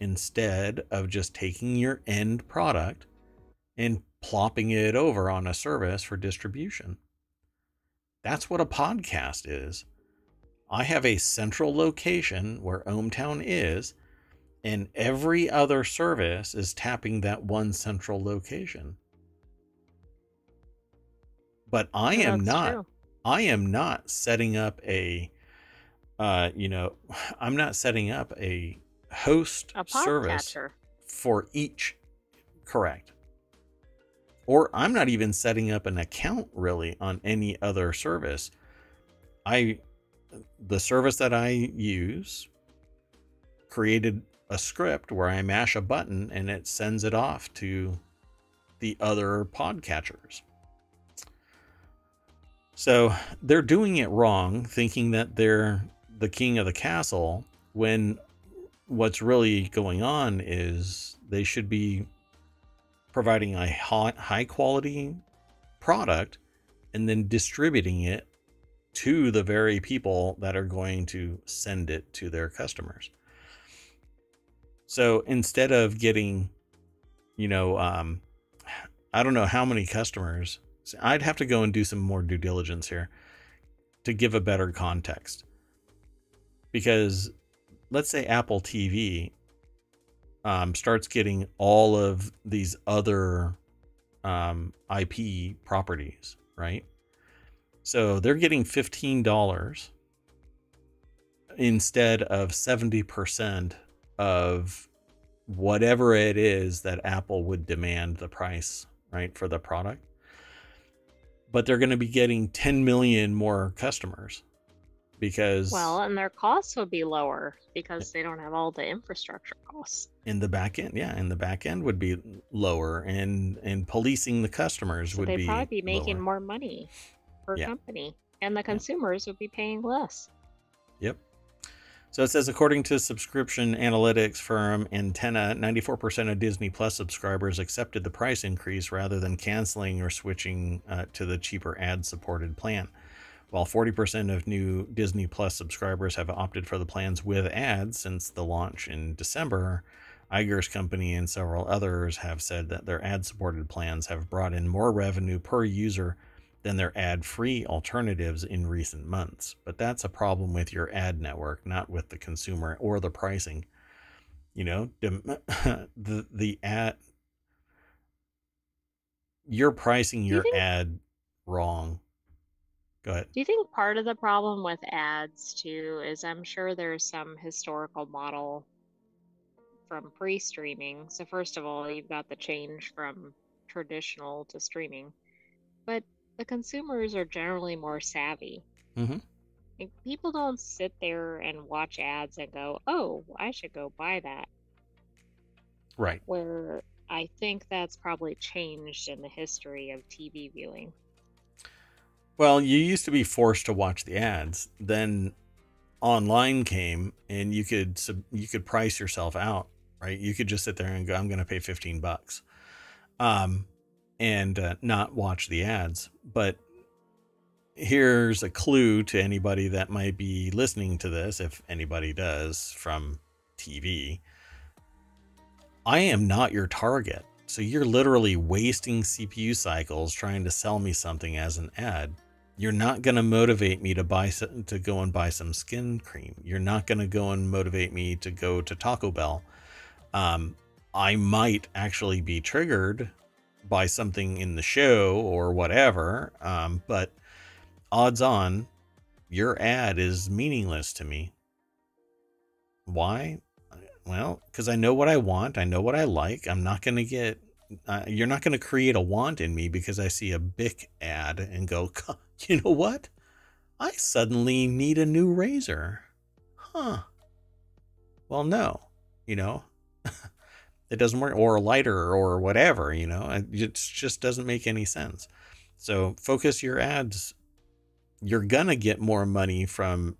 Speaker 1: instead of just taking your end product and plopping it over on a service for distribution. That's what a podcast is. I have a central location where ohmTown is, and every other service is tapping that one central location. But I
Speaker 2: Yeah,
Speaker 1: am not
Speaker 2: true.
Speaker 1: I am not setting up a uh you know, I'm not setting up a host
Speaker 2: A
Speaker 1: service
Speaker 2: podcatcher.
Speaker 1: for each correct. Or I'm not even setting up an account really on any other service. I the service that I use created a script where I mash a button and it sends it off to the other podcatchers. So they're doing it wrong, thinking that they're the king of the castle when what's really going on is they should be providing a high, high quality product and then distributing it to the very people that are going to send it to their customers. So instead of getting, you know, um, I don't know how many customers, I'd have to go and do some more due diligence here to give a better context. Because let's say Apple TV um, starts getting all of these other um, IP properties, right? So they're getting $15 instead of 70% of whatever it is that Apple would demand the price, right, for the product. But they're going to be getting 10 million more customers because
Speaker 2: Well, and their costs would be lower because they don't have all the infrastructure costs.
Speaker 1: in the back end, yeah, in the back end would be lower and and policing the customers
Speaker 2: So
Speaker 1: would
Speaker 2: they'd
Speaker 1: be
Speaker 2: probably be making
Speaker 1: lower.
Speaker 2: more money per
Speaker 1: Yeah.
Speaker 2: company. And the consumers would be paying less.
Speaker 1: Yep. So it says, according to subscription analytics firm Antenna, 94% of Disney Plus subscribers accepted the price increase rather than canceling or switching uh, to the cheaper ad supported plan. While 40% of new Disney Plus subscribers have opted for the plans with ads since the launch in December, Iger's company and several others have said that their ad supported plans have brought in more revenue per user than their ad free alternatives in recent months. But that's a problem with your ad network, not with the consumer or the pricing. You know, the the ad you're pricing
Speaker 2: you
Speaker 1: your
Speaker 2: think-
Speaker 1: ad wrong. Go ahead.
Speaker 2: Do you think part of the problem with ads too is I'm sure there's some historical model from pre streaming. So, first of all, you've got the change from traditional to streaming, but the consumers are generally more savvy.
Speaker 1: Mhm.
Speaker 2: Like, people don't sit there and watch ads and go, oh, I should go buy that.
Speaker 1: Right.
Speaker 2: Where I think that's probably changed in the history of TV viewing.
Speaker 1: Well, you used to be forced to watch the ads. Then online came and you could you could price yourself out, right? You could just sit there and go I'm going to pay 15 bucks. Um and uh, not watch the ads. But here's a clue to anybody that might be listening to this if anybody does from TV. I am not your target. So you're literally wasting CPU cycles trying to sell me something as an ad. You're not going to motivate me to buy some, to go and buy some skin cream. You're not going to go and motivate me to go to Taco Bell. Um, I might actually be triggered by something in the show or whatever, um, but odds on, your ad is meaningless to me. Why? Well, because I know what I want. I know what I like. I'm not going to get. Uh, you're not going to create a want in me because I see a Bic ad and go, you know what? I suddenly need a new razor. huh. Well, no, you know, it doesn't work, or lighter, or whatever, you know, it just doesn't make any sense. So focus your ads. You're gonna get more money from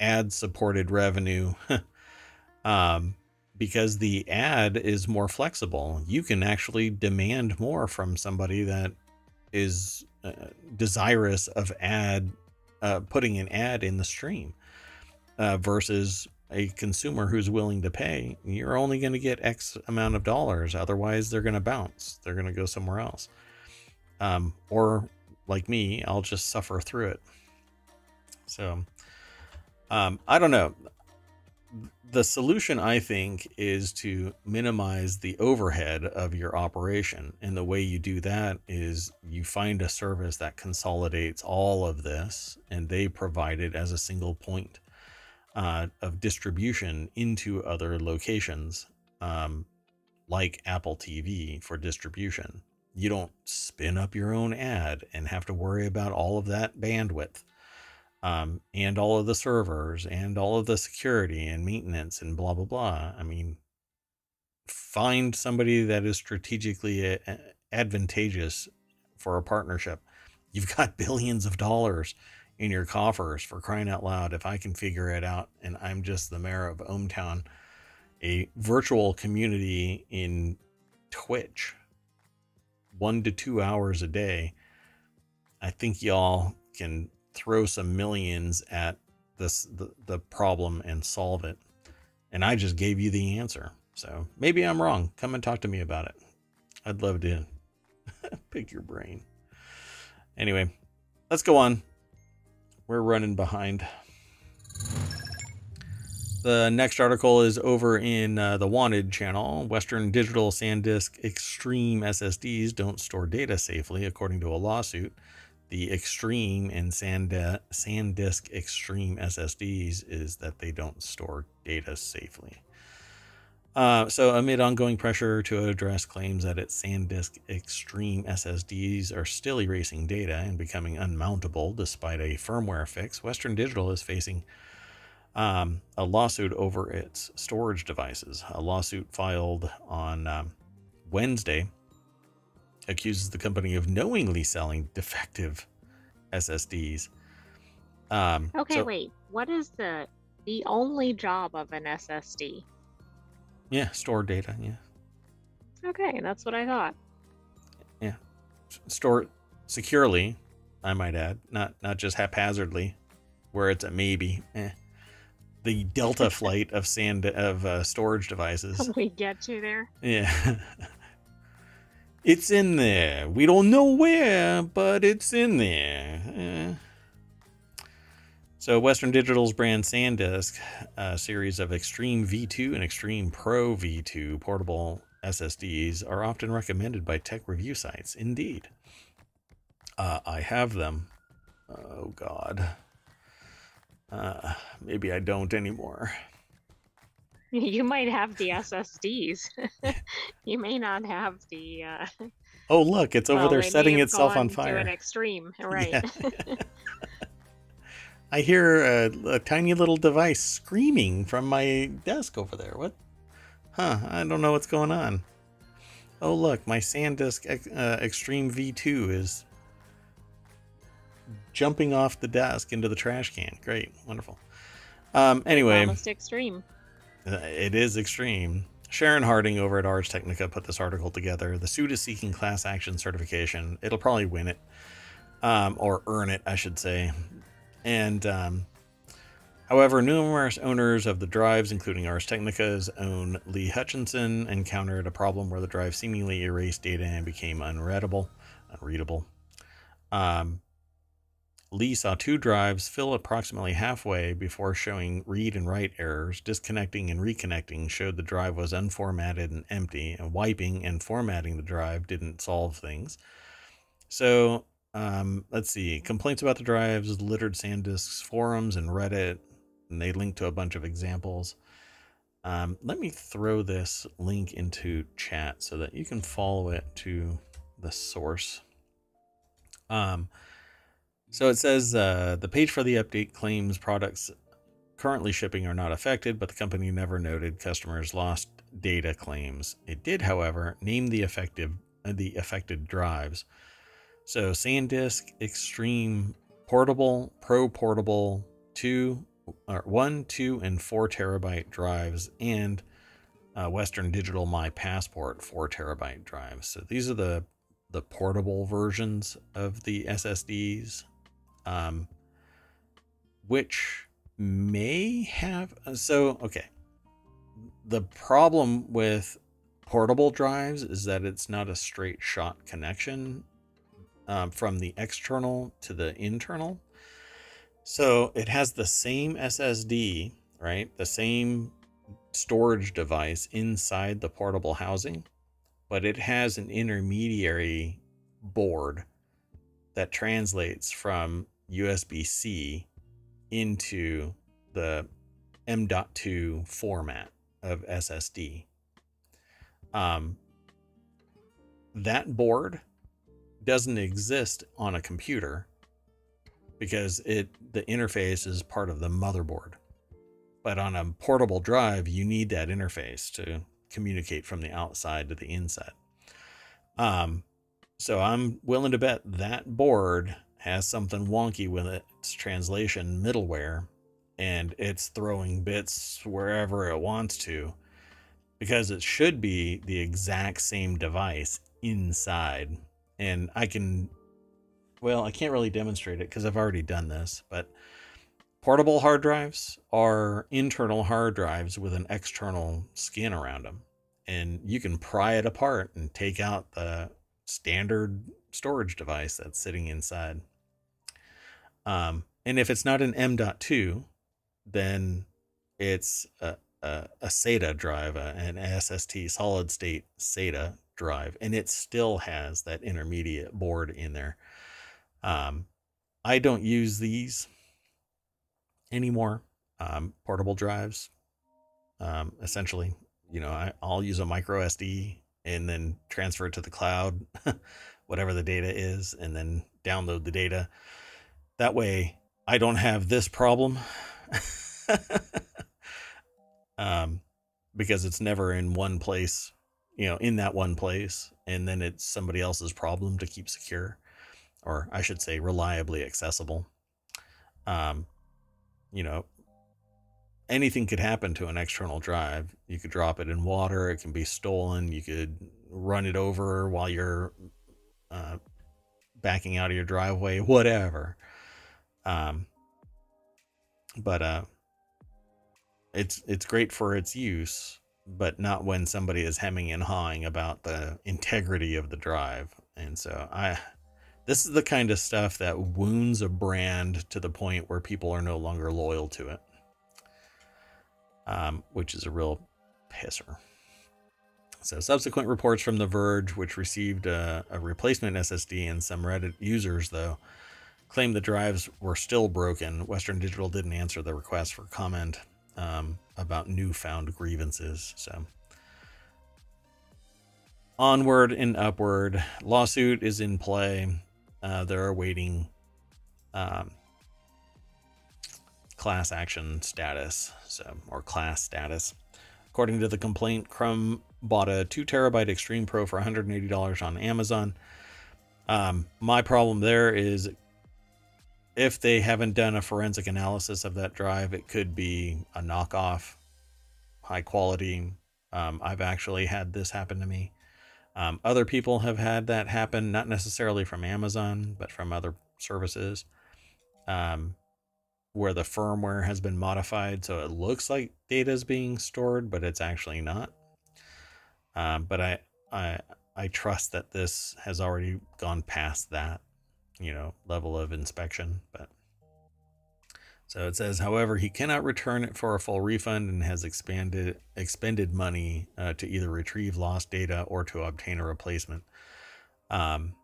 Speaker 1: ad supported revenue um, because the ad is more flexible. You can actually demand more from somebody that is uh, desirous of ad uh, putting an ad in the stream uh, versus a consumer who's willing to pay. You're only going to get X amount of dollars. Otherwise, they're going to bounce. They're going to go somewhere else. Um, or like me, I'll just suffer through it. So um, I don't know. The solution, I think, is to minimize the overhead of your operation. And the way you do that is you find a service that consolidates all of this and they provide it as a single point uh, of distribution into other locations, um, like Apple TV for distribution. You don't spin up your own ad and have to worry about all of that bandwidth um, and all of the servers and all of the security and maintenance and blah blah blah. I mean, find somebody that is strategically advantageous for a partnership. You've got billions of dollars in your coffers for crying out loud. If I can figure it out, and I'm just the mayor of ohmTown, a virtual community in Twitch, one to two hours a day. I think y'all can throw some millions at this the, the problem and solve it. And I just gave you the answer. So maybe I'm wrong. Come and talk to me about it. I'd love to pick your brain. Anyway, let's go on. We're running behind. The next article is over in uh, the Wanted channel. Western Digital SanDisk Extreme SSDs don't store data safely, according to a lawsuit the extreme in SanDisk, Extreme SSDs is that they don't store data safely. Uh, so, amid ongoing pressure to address claims that its SanDisk Extreme SSDs are still erasing data and becoming unmountable despite a firmware fix, Western Digital is facing um, a lawsuit over its storage devices. A lawsuit filed on um, Wednesday accuses the company of knowingly selling defective SSDs.
Speaker 2: Um, okay, so, wait. What is the the only job of an SSD?
Speaker 1: Yeah, store data. Yeah.
Speaker 2: Okay, that's what I thought.
Speaker 1: Yeah, store securely. I might add, not not just haphazardly, where it's a maybe. Eh. The Delta flight of sand of uh, storage devices.
Speaker 2: We get you there.
Speaker 1: Yeah. It's in there. We don't know where, but it's in there. Eh. So, Western Digital's brand SanDisk, a series of Extreme V2 and Extreme Pro V2 portable SSDs, are often recommended by tech review sites. Indeed. Uh, I have them. Oh, God. Uh, maybe I don't anymore.
Speaker 2: You might have the SSDs. you may not have the. Uh...
Speaker 1: Oh, look! It's over well, there setting itself on fire. To
Speaker 2: an extreme, right? Yeah.
Speaker 1: I hear a, a, tiny little device screaming from my desk over there. What? Huh? I don't know what's going on. Oh, look! My SanDisk uh, Extreme V2 is jumping off the desk into the trash can. Great, wonderful. Um, anyway,
Speaker 2: almost extreme.
Speaker 1: It is extreme. Sharon Harding over at Ars Technica put this article together. The suit is seeking class action certification. It'll probably win it, um, or earn it, I should say. And um, however, numerous owners of the drives, including Ars Technica's own Lee Hutchinson, encountered a problem where the drive seemingly erased data and became unreadable, unreadable. Um, Lee saw two drives fill approximately halfway before showing read and write errors. Disconnecting and reconnecting showed the drive was unformatted and empty, and wiping and formatting the drive didn't solve things. So, um, let's see. Complaints about the drives littered SanDisk's forums and Reddit, and they linked to a bunch of examples. Um, let me throw this link into chat so that you can follow it to the source. Um, so it says uh, the page for the update claims products currently shipping are not affected, but the company never noted customers lost data claims. It did, however, name the effective uh, the affected drives. So SanDisk Extreme Portable, Pro Portable, two, or one, two, and four terabyte drives, and uh, Western Digital My Passport four terabyte drives. So these are the the portable versions of the SSDs, um, which may have. So okay, the problem with portable drives is that it's not a straight shot connection um, from the external to the internal. So it has the same SSD, right? The same storage device inside the portable housing, but it has an intermediary board that translates from USB C into the M.2 format of SSD. Um, that board doesn't exist on a computer because it the interface is part of the motherboard. But on a portable drive, you need that interface to communicate from the outside to the inside. Um, so I'm willing to bet that board has something wonky with its translation middleware and it's throwing bits wherever it wants to because it should be the exact same device inside. And I can, well, I can't really demonstrate it because I've already done this, but portable hard drives are internal hard drives with an external skin around them. And you can pry it apart and take out the standard storage device that's sitting inside. Um, and if it's not an M.2, then it's a, a, a SATA drive, an SSD solid state SATA drive, and it still has that intermediate board in there. Um, I don't use these anymore. Um, portable drives, um, essentially, you know, I, I'll use a micro SD and then transfer it to the cloud, whatever the data is, and then download the data. That way, I don't have this problem um, because it's never in one place, you know, in that one place, and then it's somebody else's problem to keep secure, or I should say, reliably accessible. Um, you know, anything could happen to an external drive. You could drop it in water, it can be stolen, you could run it over while you're uh, backing out of your driveway, whatever. Um, but uh, it's it's great for its use, but not when somebody is hemming and hawing about the integrity of the drive. And so I this is the kind of stuff that wounds a brand to the point where people are no longer loyal to it. Um, which is a real pisser. So, subsequent reports from The Verge, which received a, a, replacement SSD, and some Reddit users, though, claimed the drives were still broken. Western Digital didn't answer the request for comment um, about newfound grievances. So, onward and upward. Lawsuit is in play. Uh, they're awaiting um, class action status, so or class status. According to the complaint, Krum bought a two terabyte Extreme Pro for $180 on Amazon. Um, my problem there is if they haven't done a forensic analysis of that drive, it could be a knockoff, high quality. Um, I've actually had this happen to me. Um, other people have had that happen, not necessarily from Amazon, but from other services, um, where the firmware has been modified so it looks like data is being stored, but it's actually not. Um, but I, I, I trust that this has already gone past that you know, level of inspection. But so it says, however, he cannot return it for a full refund and has expanded expended money uh, to either retrieve lost data or to obtain a replacement. Um,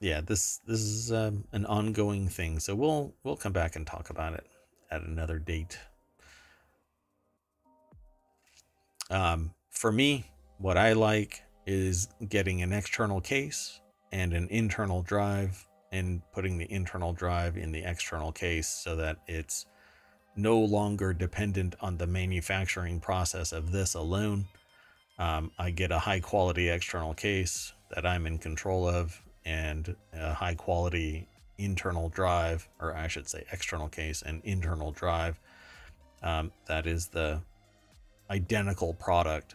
Speaker 1: yeah, this this is um, an ongoing thing, so we'll we'll come back and talk about it at another date. Um, for me, what I like is getting an external case and an internal drive and putting the internal drive in the external case so that it's no longer dependent on the manufacturing process of this alone. Um, I get a high quality external case that I'm in control of and a high quality internal drive, or I should say external case and internal drive. Um, that is the identical product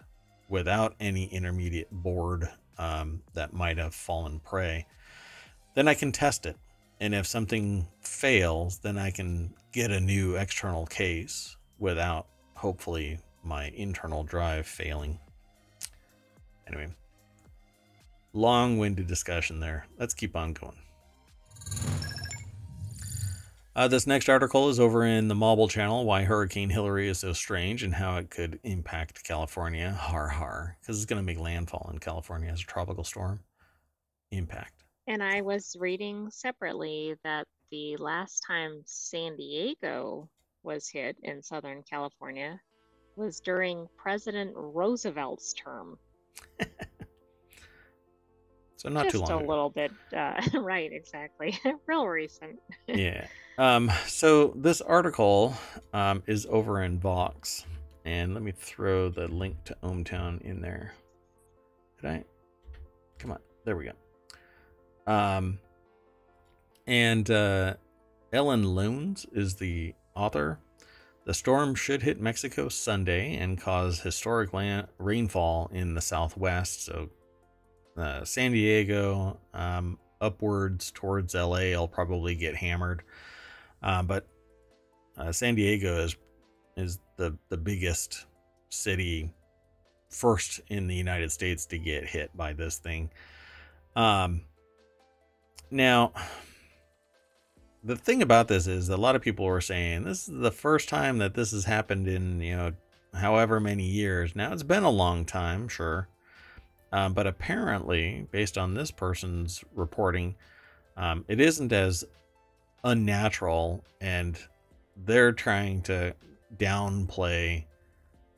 Speaker 1: without any intermediate board um, that might have fallen prey. Then I can test it. And if something fails, then I can get a new external case without hopefully my internal drive failing. Anyway, long winded discussion there. Let's keep on going. Uh, this next article is over in the Mobile channel why Hurricane Hilary is so strange and how it could impact California. Har har. Because it's going to make landfall in California as a tropical storm. Impact.
Speaker 2: And I was reading separately that the last time San Diego was hit in Southern California was during President Roosevelt's term.
Speaker 1: so not
Speaker 2: Just
Speaker 1: too long.
Speaker 2: a
Speaker 1: ago.
Speaker 2: little bit, uh, right? Exactly. Real recent.
Speaker 1: yeah. Um, so this article um, is over in Vox, and let me throw the link to ohmTown in there. Did I? Come on, there we go. Um, and uh, Ellen Ioanes is the author. The storm should hit Mexico Sunday and cause historic land- rainfall in the southwest. So, uh, San Diego, um, upwards towards LA, I'll probably get hammered. Uh, but uh, San Diego is is the the biggest city first in the United States to get hit by this thing. Um, now, the thing about this is a lot of people were saying this is the first time that this has happened in you know however many years. Now it's been a long time, sure, um, but apparently, based on this person's reporting, um, it isn't as unnatural, and they're trying to downplay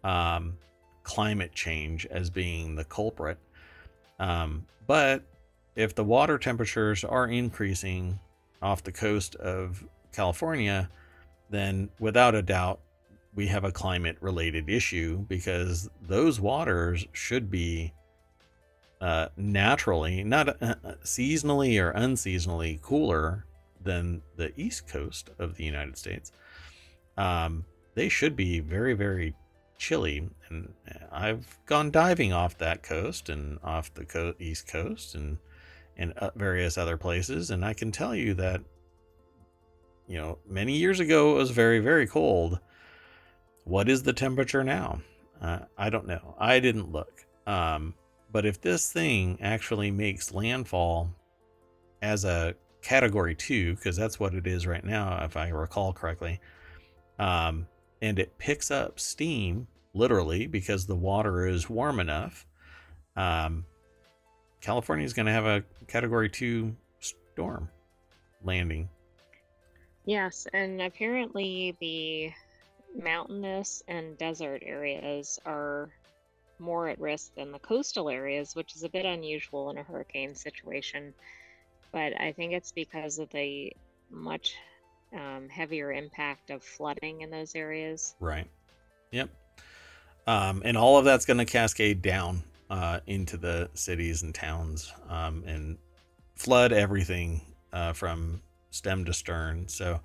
Speaker 1: um, climate change as being the culprit. Um, but if the water temperatures are increasing off the coast of California, then without a doubt, we have a climate related issue because those waters should be uh, naturally, not uh, seasonally or unseasonally cooler than the east coast of the United States. Um, they should be very, very chilly. And I've gone diving off that coast and off the co- east coast and and uh, various other places, and I can tell you that you know many years ago it was very, very cold. What is the temperature now? Uh, I don't know. I didn't look. Um, but if this thing actually makes landfall as a category two, because that's what it is right now, if I recall correctly, um, and it picks up steam literally because the water is warm enough, um, California is going to have a category two storm landing.
Speaker 2: Yes, and apparently the mountainous and desert areas are more at risk than the coastal areas, which is a bit unusual in a hurricane situation. But I think it's because of the much um, heavier impact of flooding in those areas.
Speaker 1: Right. Yep. Um, and all of that's going to cascade down uh, into the cities and towns um, and flood everything uh, from stem to stern. So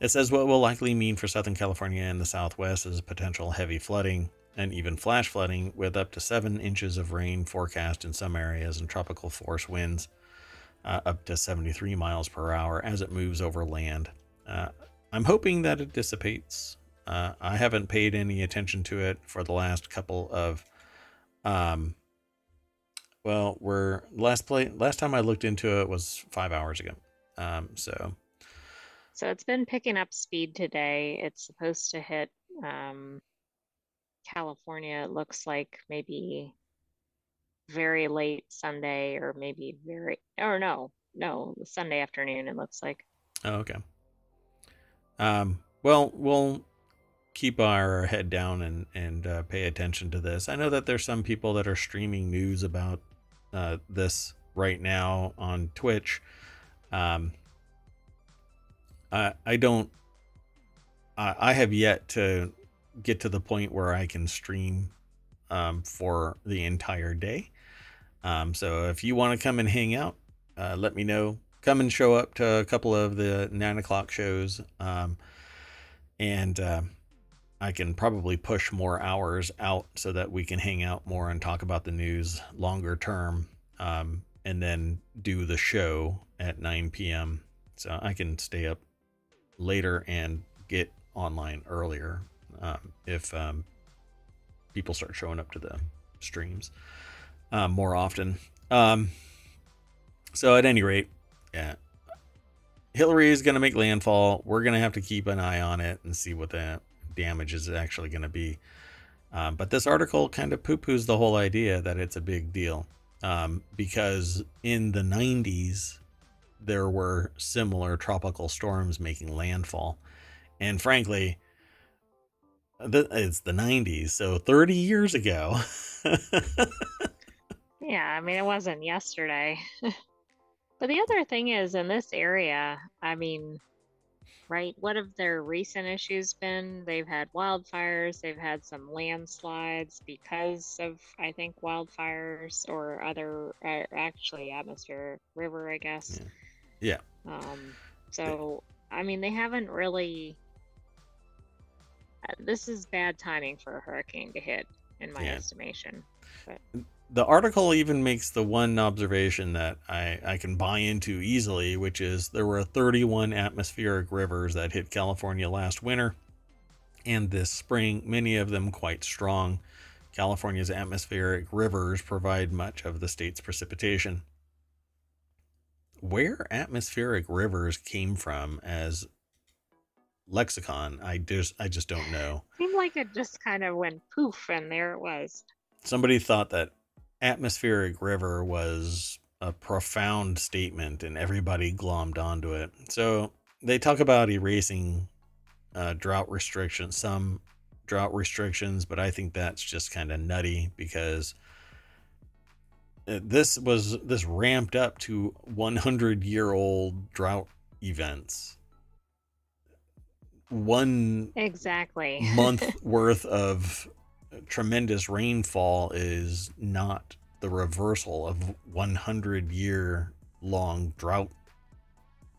Speaker 1: it says what will likely mean for Southern California and the Southwest is potential heavy flooding and even flash flooding with up to seven inches of rain forecast in some areas and tropical force winds uh, up to 73 miles per hour as it moves over land. Uh, I'm hoping that it dissipates. Uh, I haven't paid any attention to it for the last couple of, um, well, we're last play last time I looked into it was five hours ago. Um, so
Speaker 2: So it's been picking up speed today. It's supposed to hit um, California, it looks like maybe very late Sunday or maybe very, or no, no, Sunday afternoon, it looks like.
Speaker 1: Oh, okay. Um, well, we'll keep our head down and and uh, pay attention to this. I know that there's some people that are streaming news about uh, this right now on Twitch. Um, I I don't. I, I have yet to get to the point where I can stream um, for the entire day. Um, so if you want to come and hang out, uh, let me know. Come and show up to a couple of the nine o'clock shows. Um, and uh, I can probably push more hours out so that we can hang out more and talk about the news longer term. Um, and then do the show at 9 p.m. So I can stay up later and get online earlier um, if um, people start showing up to the streams uh, more often. Um, so at any rate, yeah, Hilary is going to make landfall. We're going to have to keep an eye on it and see what the damage is actually going to be. Um, but this article kind of poo poos the whole idea that it's a big deal um, because in the 90s, there were similar tropical storms making landfall. And frankly, it's the 90s, so 30 years ago.
Speaker 2: yeah, I mean, it wasn't yesterday. but the other thing is, in this area, I mean, right? What have their recent issues been? They've had wildfires, they've had some landslides because of, I think, wildfires or other, uh, actually, atmospheric river, I guess.
Speaker 1: Yeah.
Speaker 2: yeah. Um, so, I mean, they haven't really. This is bad timing for a hurricane to hit, in my yeah. estimation. But
Speaker 1: the article even makes the one observation that I, I can buy into easily, which is there were 31 atmospheric rivers that hit California last winter and this spring, many of them quite strong. California's atmospheric rivers provide much of the state's precipitation. Where atmospheric rivers came from as lexicon, I just I just don't know.
Speaker 2: Seemed like it just kind of went poof and there it was.
Speaker 1: Somebody thought that atmospheric river was a profound statement and everybody glommed onto it. So they talk about erasing uh, drought restrictions, some drought restrictions, but I think that's just kind of nutty because uh, this was this ramped up to 100 year old drought events. One
Speaker 2: exactly.
Speaker 1: month worth of tremendous rainfall is not the reversal of 100 year long drought.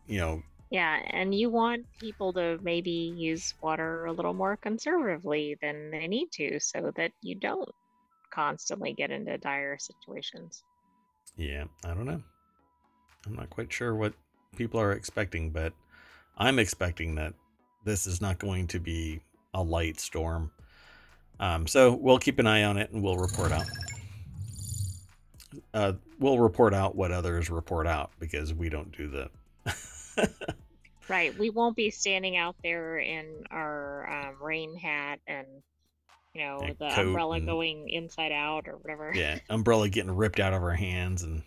Speaker 1: You know
Speaker 2: yeah and you want people to maybe use water a little more conservatively than they need to so that you don't constantly get into dire situations.
Speaker 1: Yeah i don't know. I'm not quite sure what people are expecting but i'm expecting that this is not going to be a light storm um, so we'll keep an eye on it and we'll report out. Uh, we'll report out what others report out because we don't do
Speaker 2: the. right. We won't be standing out there in our um, rain hat and, you know, and the umbrella and, going inside out or whatever.
Speaker 1: Yeah. Umbrella getting ripped out of our hands and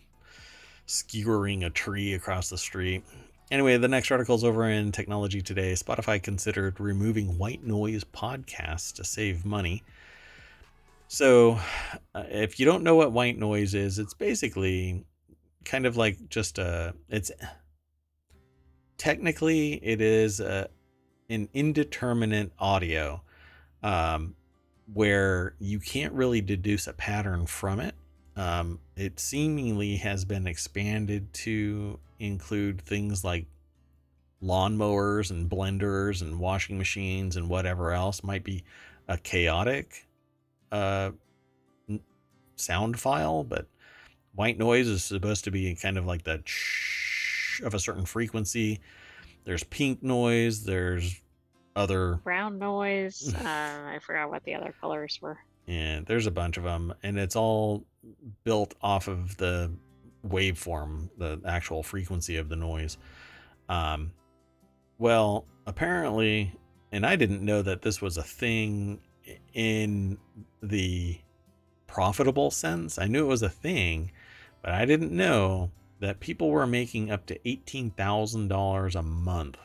Speaker 1: skewering a tree across the street. Anyway, the next article is over in Technology Today. Spotify considered removing white noise podcasts to save money. So, uh, if you don't know what white noise is, it's basically kind of like just a it's technically it is a, an indeterminate audio um, where you can't really deduce a pattern from it. Um, it seemingly has been expanded to include things like lawnmowers and blenders and washing machines and whatever else might be a chaotic uh, sound file, but white noise is supposed to be kind of like the of a certain frequency. There's pink noise. There's other
Speaker 2: brown noise. uh, I forgot what the other colors were.
Speaker 1: Yeah, there's a bunch of them, and it's all built off of the waveform, the actual frequency of the noise. Um, well, apparently, and I didn't know that this was a thing in the profitable sense. I knew it was a thing, but I didn't know that people were making up to $18,000 a month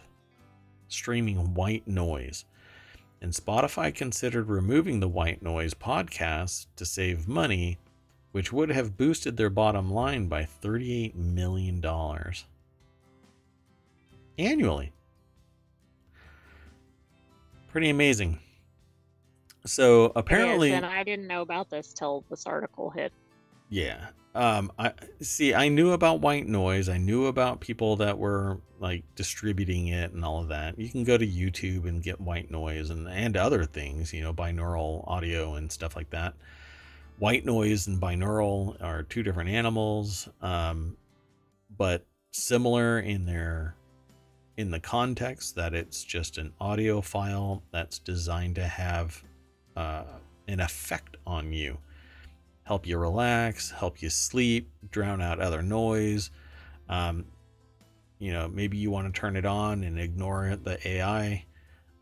Speaker 1: streaming white noise. And Spotify considered removing the white noise podcast to save money which would have boosted their bottom line by $38 million annually. pretty amazing. So apparently,
Speaker 2: and I didn't know about this till this article hit.
Speaker 1: yeah. Um, I see. I knew about white noise. I knew about people that were like distributing it and all of that. You can go to YouTube and get white noise and and other things. You know, binaural audio and stuff like that. White noise and binaural are two different animals, um, but similar in their in the context that it's just an audio file that's designed to have uh, an effect on you help you relax help you sleep drown out other noise um, you know maybe you want to turn it on and ignore the ai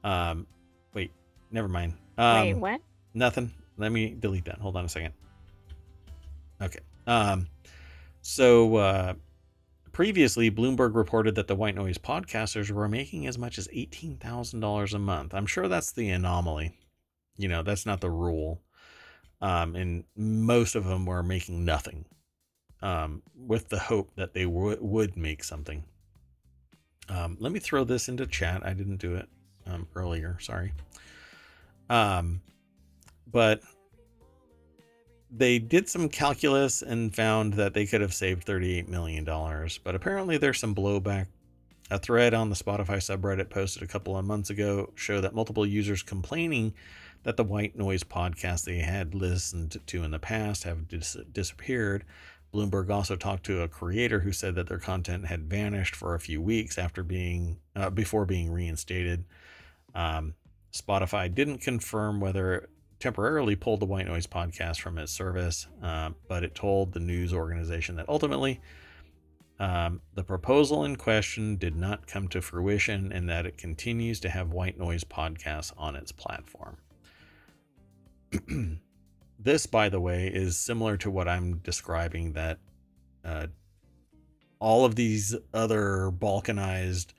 Speaker 1: um, wait never mind um,
Speaker 2: Wait, what?
Speaker 1: Nothing. Let me delete that. Hold on a second. Okay. Um, so uh, previously, Bloomberg reported that the white noise podcasters were making as much as eighteen thousand dollars a month. I'm sure that's the anomaly. You know, that's not the rule. Um, and most of them were making nothing, um, with the hope that they w- would make something. Um, let me throw this into chat. I didn't do it um, earlier. Sorry. Um, but they did some calculus and found that they could have saved $38 million. But apparently, there's some blowback. A thread on the Spotify subreddit posted a couple of months ago showed that multiple users complaining that the white noise podcast they had listened to in the past have dis- disappeared. Bloomberg also talked to a creator who said that their content had vanished for a few weeks after being uh, before being reinstated. Um, Spotify didn't confirm whether temporarily pulled the White Noise podcast from its service, uh, but it told the news organization that ultimately um, the proposal in question did not come to fruition and that it continues to have White Noise podcasts on its platform. this, by the way, is similar to what I'm describing that uh, all of these other balkanized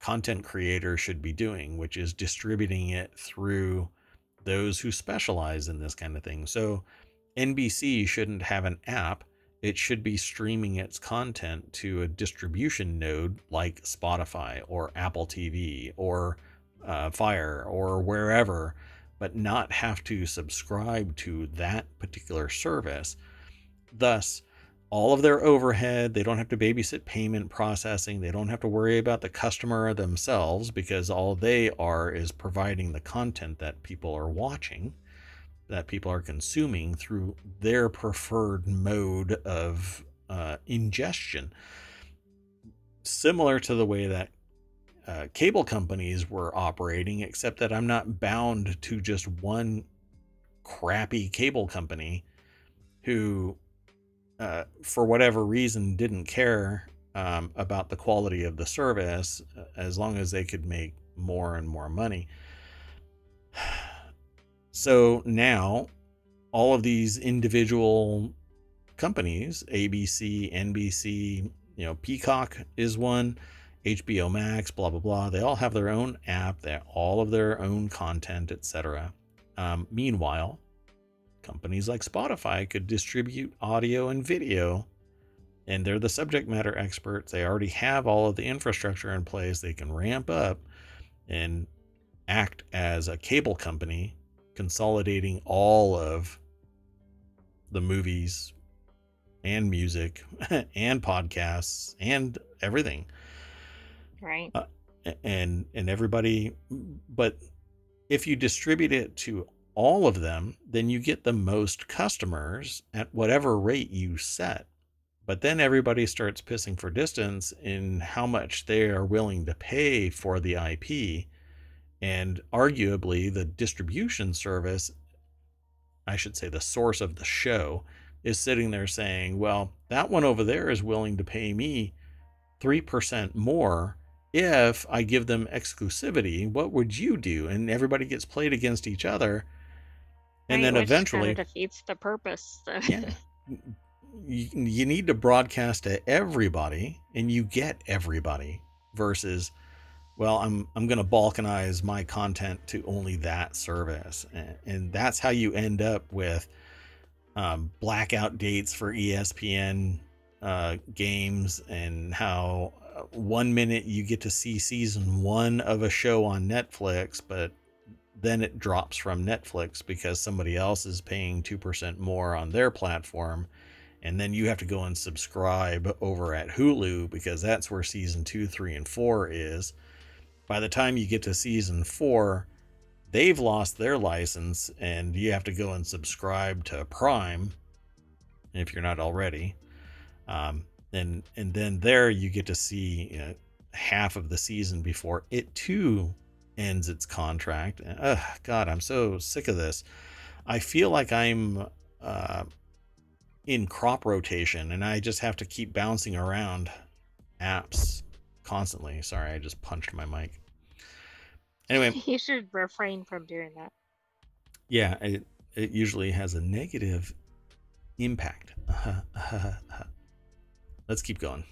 Speaker 1: content creators should be doing, which is distributing it through those who specialize in this kind of thing. So NBC shouldn't have an app. It should be streaming its content to a distribution node like Spotify or Apple TV or uh, Fire or wherever, but not have to subscribe to that particular service. Thus, all of their overhead. They don't have to babysit payment processing. They don't have to worry about the customer themselves because all they are is providing the content that people are watching, that people are consuming through their preferred mode of uh, ingestion. Similar to the way that uh, cable companies were operating, except that I'm not bound to just one crappy cable company who uh, for whatever reason, didn't care um, about the quality of the service uh, as long as they could make more and more money. So now, all of these individual companies, ABC, NBC, you know, Peacock is one, HBO Max, blah blah blah. They all have their own app, they all of their own content, etc. Um, meanwhile, companies like Spotify could distribute audio and video, and they're the subject matter experts. They already have all of the infrastructure in place. They can ramp up and act as a cable company, consolidating all of the movies and music and podcasts and everything
Speaker 2: Right.
Speaker 1: Uh, and and everybody but if you distribute it to all of them then you get the most customers at whatever rate you set but then everybody starts pissing for distance in how much they are willing to pay for the IP and arguably the distribution service I should say the source of the show is sitting there saying well that one over there is willing to pay me 3% more if I give them exclusivity, what would you do? And everybody gets played against each other. And
Speaker 2: Right,
Speaker 1: then
Speaker 2: which
Speaker 1: eventually,
Speaker 2: kind of defeats the purpose. so-
Speaker 1: yeah, you, you need to broadcast to everybody and you get everybody versus, well, I'm, I'm going to balkanize my content to only that service. And, and that's how you end up with um, blackout dates for ESPN uh, games and how uh, one minute you get to see season one of a show on Netflix, but then it drops from Netflix because somebody else is paying 2% more on their platform. And then you have to go and subscribe over at Hulu because that's where season two, three, and four is. By the time you get to season four, they've lost their license and you have to go and subscribe to Prime if you're not already. Um, and and then there you get to see you know, half of the season before it too ends its contract. Ugh, God, I'm so sick of this. I feel like I'm uh, in crop rotation and I just have to keep bouncing around apps constantly. Sorry, I just punched my mic. Anyway,
Speaker 2: you should refrain from doing that.
Speaker 1: Yeah, it, it usually has a negative impact. Let's keep going.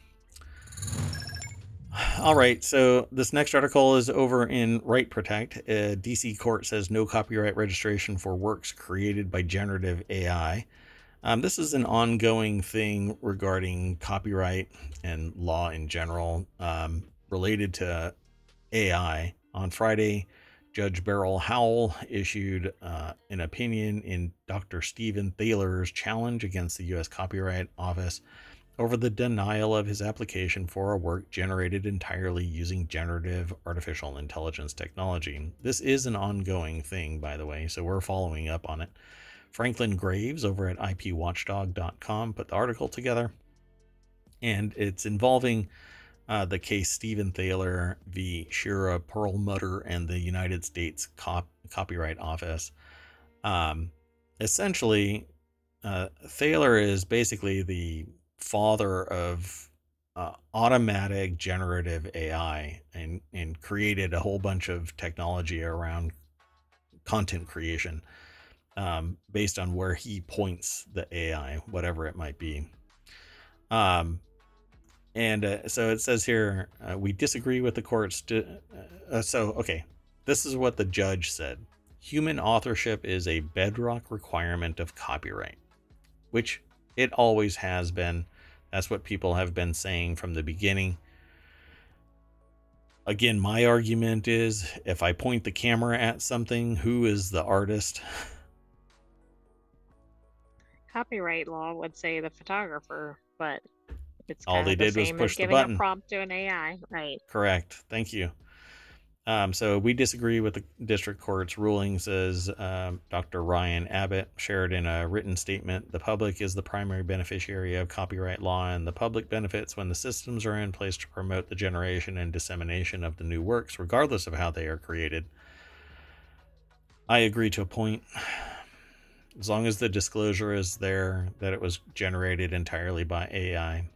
Speaker 1: All right, so this next article is over in Right Protect. A DC court says no copyright registration for works created by generative AI. Um, this is an ongoing thing regarding copyright and law in general um, related to AI. On Friday, Judge Beryl Howell issued uh, an opinion in Dr. Stephen Thaler's challenge against the U.S. Copyright Office over the denial of his application for a work generated entirely using generative artificial intelligence technology. This is an ongoing thing, by the way, so we're following up on it. Franklin Graves over at IPWatchdog.com put the article together, and it's involving uh, the case Stephen Thaler v. Shira Perlmutter and the United States Cop- Copyright Office. Um, essentially, uh, Thaler is basically the father of uh, automatic generative AI and, and created a whole bunch of technology around content creation um, based on where he points the AI, whatever it might be. Um, and uh, so it says here, uh, we disagree with the court's. Di- uh, so, okay, this is what the judge said human authorship is a bedrock requirement of copyright, which it always has been. That's what people have been saying from the beginning. Again, my argument is if I point the camera at something, who is the artist?
Speaker 2: Copyright law would say the photographer, but it's
Speaker 1: all they
Speaker 2: the
Speaker 1: did was push the
Speaker 2: giving
Speaker 1: button.
Speaker 2: a prompt to an AI, right?
Speaker 1: Correct. Thank you. Um, so we disagree with the district court's ruling, says um, Dr. Ryan Abbott, shared in a written statement. The public is the primary beneficiary of copyright law, and the public benefits when the systems are in place to promote the generation and dissemination of the new works, regardless of how they are created. I agree to a point. As long as the disclosure is there that it was generated entirely by AI.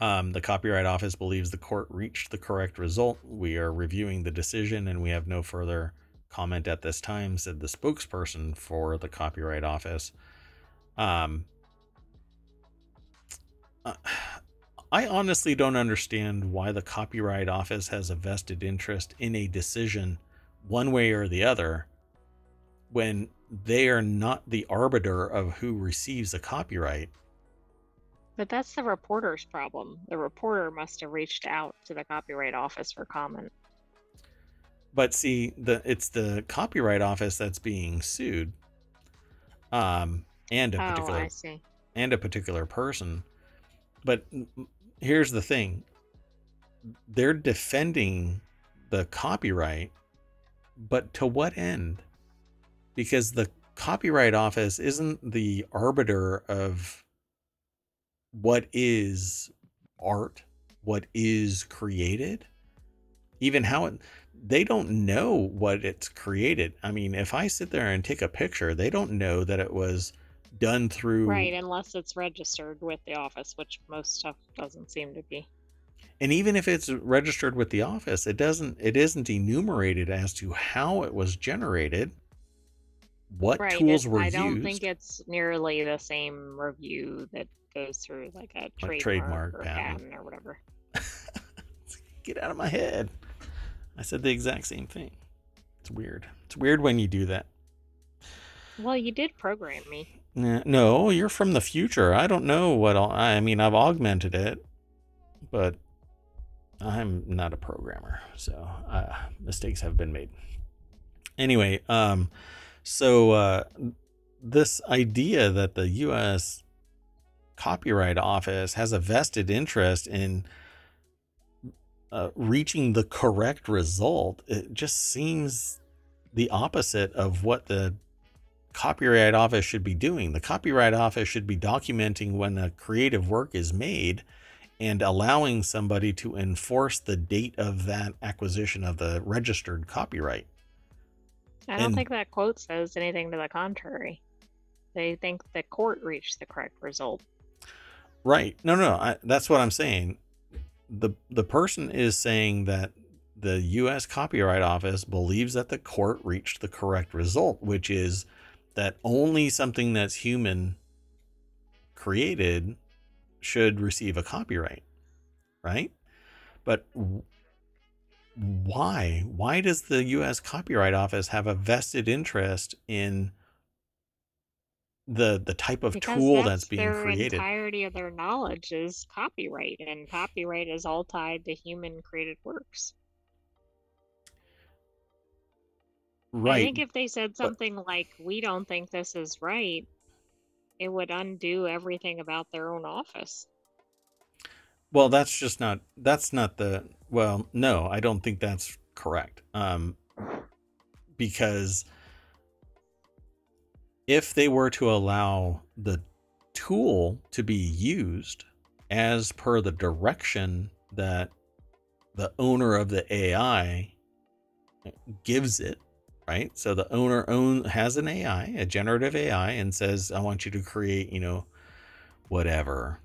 Speaker 1: Um, the Copyright Office believes the court reached the correct result. We are reviewing the decision and we have no further comment at this time, said the spokesperson for the Copyright Office. Um, uh, I honestly don't understand why the Copyright Office has a vested interest in a decision one way or the other when they are not the arbiter of who receives a copyright.
Speaker 2: But that's the reporter's problem. The reporter must have reached out to the Copyright Office for comment.
Speaker 1: But see, the it's the Copyright Office that's being sued, um, and a
Speaker 2: Oh,
Speaker 1: particular
Speaker 2: I see.
Speaker 1: and a particular person. But here's the thing: they're defending the copyright, but to what end? Because the Copyright Office isn't the arbiter of what is art, what is created, even how it, they don't know what it's created. I mean, if I sit there and take a picture, they don't know that it was done through
Speaker 2: Right, unless it's registered with the office, which most stuff doesn't seem to be.
Speaker 1: and even if it's registered with the office, it doesn't it isn't enumerated as to how it was generated, what
Speaker 2: Right.
Speaker 1: tools were
Speaker 2: I
Speaker 1: used.
Speaker 2: don't think it's nearly the same review that goes through like a trademark,
Speaker 1: trademark,
Speaker 2: or
Speaker 1: patent.
Speaker 2: patent or whatever.
Speaker 1: Get out of my head. I said the exact same thing. It's weird. It's weird when you do that.
Speaker 2: Well, you did program me.
Speaker 1: No, you're from the future. I don't know what all, I mean. I've augmented it, but I'm not a programmer, so uh, mistakes have been made. Anyway, um, so uh, this idea that the U.S. Copyright Office has a vested interest in uh, reaching the correct result, it just seems the opposite of what the Copyright Office should be doing. The Copyright Office should be documenting when a creative work is made and allowing somebody to enforce the date of that acquisition of the registered copyright.
Speaker 2: I don't
Speaker 1: And-
Speaker 2: think that quote says anything to the contrary. They think the court reached the correct result.
Speaker 1: Right. No, no, I, that's what I'm saying. The the person is saying that the US Copyright Office believes that the court reached the correct result, which is that only something that's human created should receive a copyright. Right? But why? Why does the US Copyright Office have a vested interest in the the type of
Speaker 2: Because
Speaker 1: tool
Speaker 2: that's,
Speaker 1: that's being
Speaker 2: their
Speaker 1: created?
Speaker 2: entirety of their knowledge is copyright, and copyright is all tied to human created works.
Speaker 1: Right.
Speaker 2: I think if they said
Speaker 1: But
Speaker 2: something like, "We don't think this is right," it would undo everything about their own office.
Speaker 1: well, that's just not that's not the well, no, I don't think that's correct. Um because if they were to allow the tool to be used as per the direction that the owner of the AI gives it, right? So the owner own has an AI, a generative AI, and says, "I want you to create, you know, whatever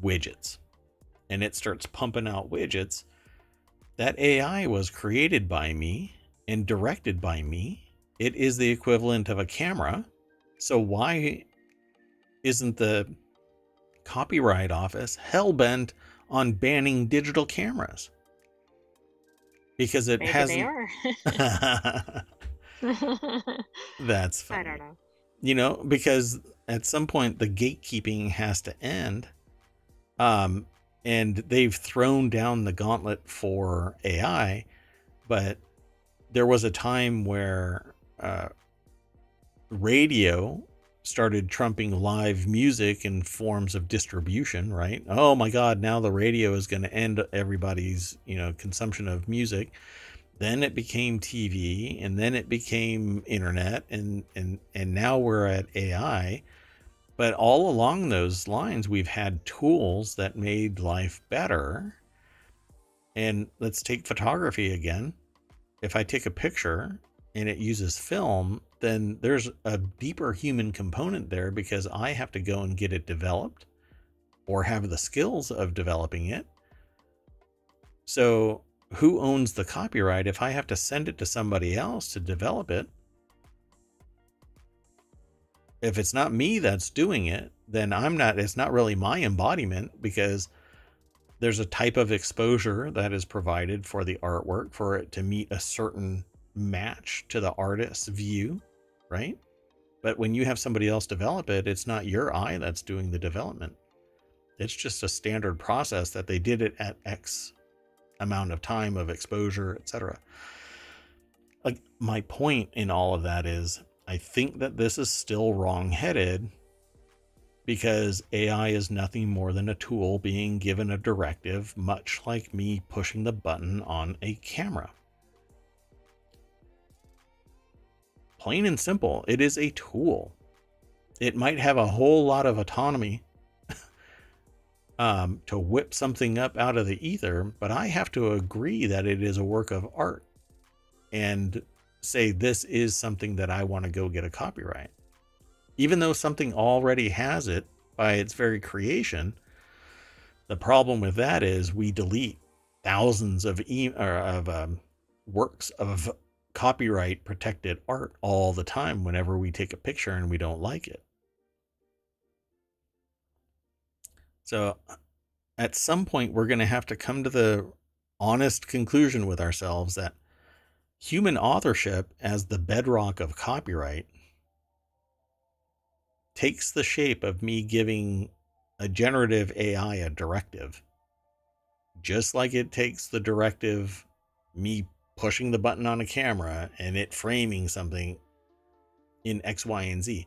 Speaker 1: widgets," and it starts pumping out widgets. That AI was created by me and directed by me. It is the equivalent of a camera. So why isn't the Copyright Office hell bent on banning digital cameras? Because it
Speaker 2: Maybe
Speaker 1: hasn't.
Speaker 2: they are.
Speaker 1: That's funny.
Speaker 2: I don't know.
Speaker 1: You know, because at some point the gatekeeping has to end. Um, and they've thrown down the gauntlet for AI, but there was a time where uh, radio started trumping live music in forms of distribution, right? Oh my God, now the radio is going to end everybody's, you know, consumption of music. Then it became TV, and then it became internet, and and and now we're at AI. But all along those lines, we've had tools that made life better. And let's take photography again. If I take a picture and it uses film, then there's a deeper human component there because I have to go and get it developed or have the skills of developing it. So, who owns the copyright if I have to send it to somebody else to develop it? If it's not me that's doing it, then I'm not, it's not really my embodiment because there's a type of exposure that is provided for the artwork for it to meet a certain match to the artist's view, right? But when you have somebody else develop it, it's not your eye that's doing the development. It's just a standard process that they did it at X amount of time of exposure, etc. Like my point in all of that is I think that this is still wrong-headed because AI is nothing more than a tool being given a directive, much like me pushing the button on a camera. Plain and simple, it is a tool. It might have a whole lot of autonomy um, to whip something up out of the ether, but I have to agree that it is a work of art and say this is something that I want to go get a copyright. Even though something already has it by its very creation, the problem with that is we delete thousands of e- of um, works of copyright protected art all the time whenever we take a picture and we don't like it. So at some point we're going to have to come to the honest conclusion with ourselves that human authorship as the bedrock of copyright takes the shape of me giving a generative AI a directive, just like it takes the directive me pushing the button on a camera and it framing something in X, Y, and Z.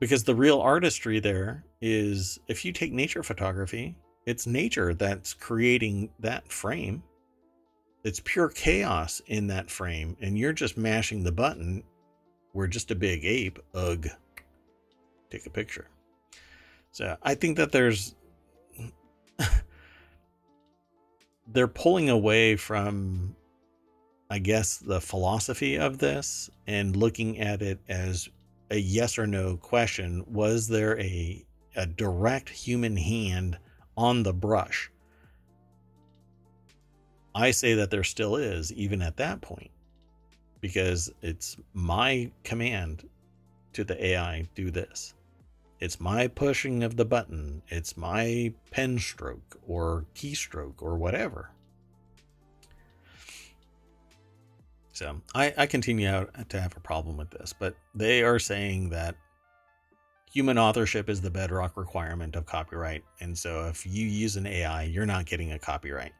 Speaker 1: Because the real artistry there is if you take nature photography, it's nature that's creating that frame. It's pure chaos in that frame, and you're just mashing the button. We're just a big ape. Ugh. Take a picture. So I think that there's they're pulling away from I guess the philosophy of this and looking at it as a yes or no question. Was there a a direct human hand on the brush? I say that there still is, even at that point, because it's my command to the AI do this. It's my pushing of the button. It's my pen stroke or keystroke or whatever. So I, I continue to have a problem with this, but they are saying that human authorship is the bedrock requirement of copyright. And so if you use an AI, you're not getting a copyright.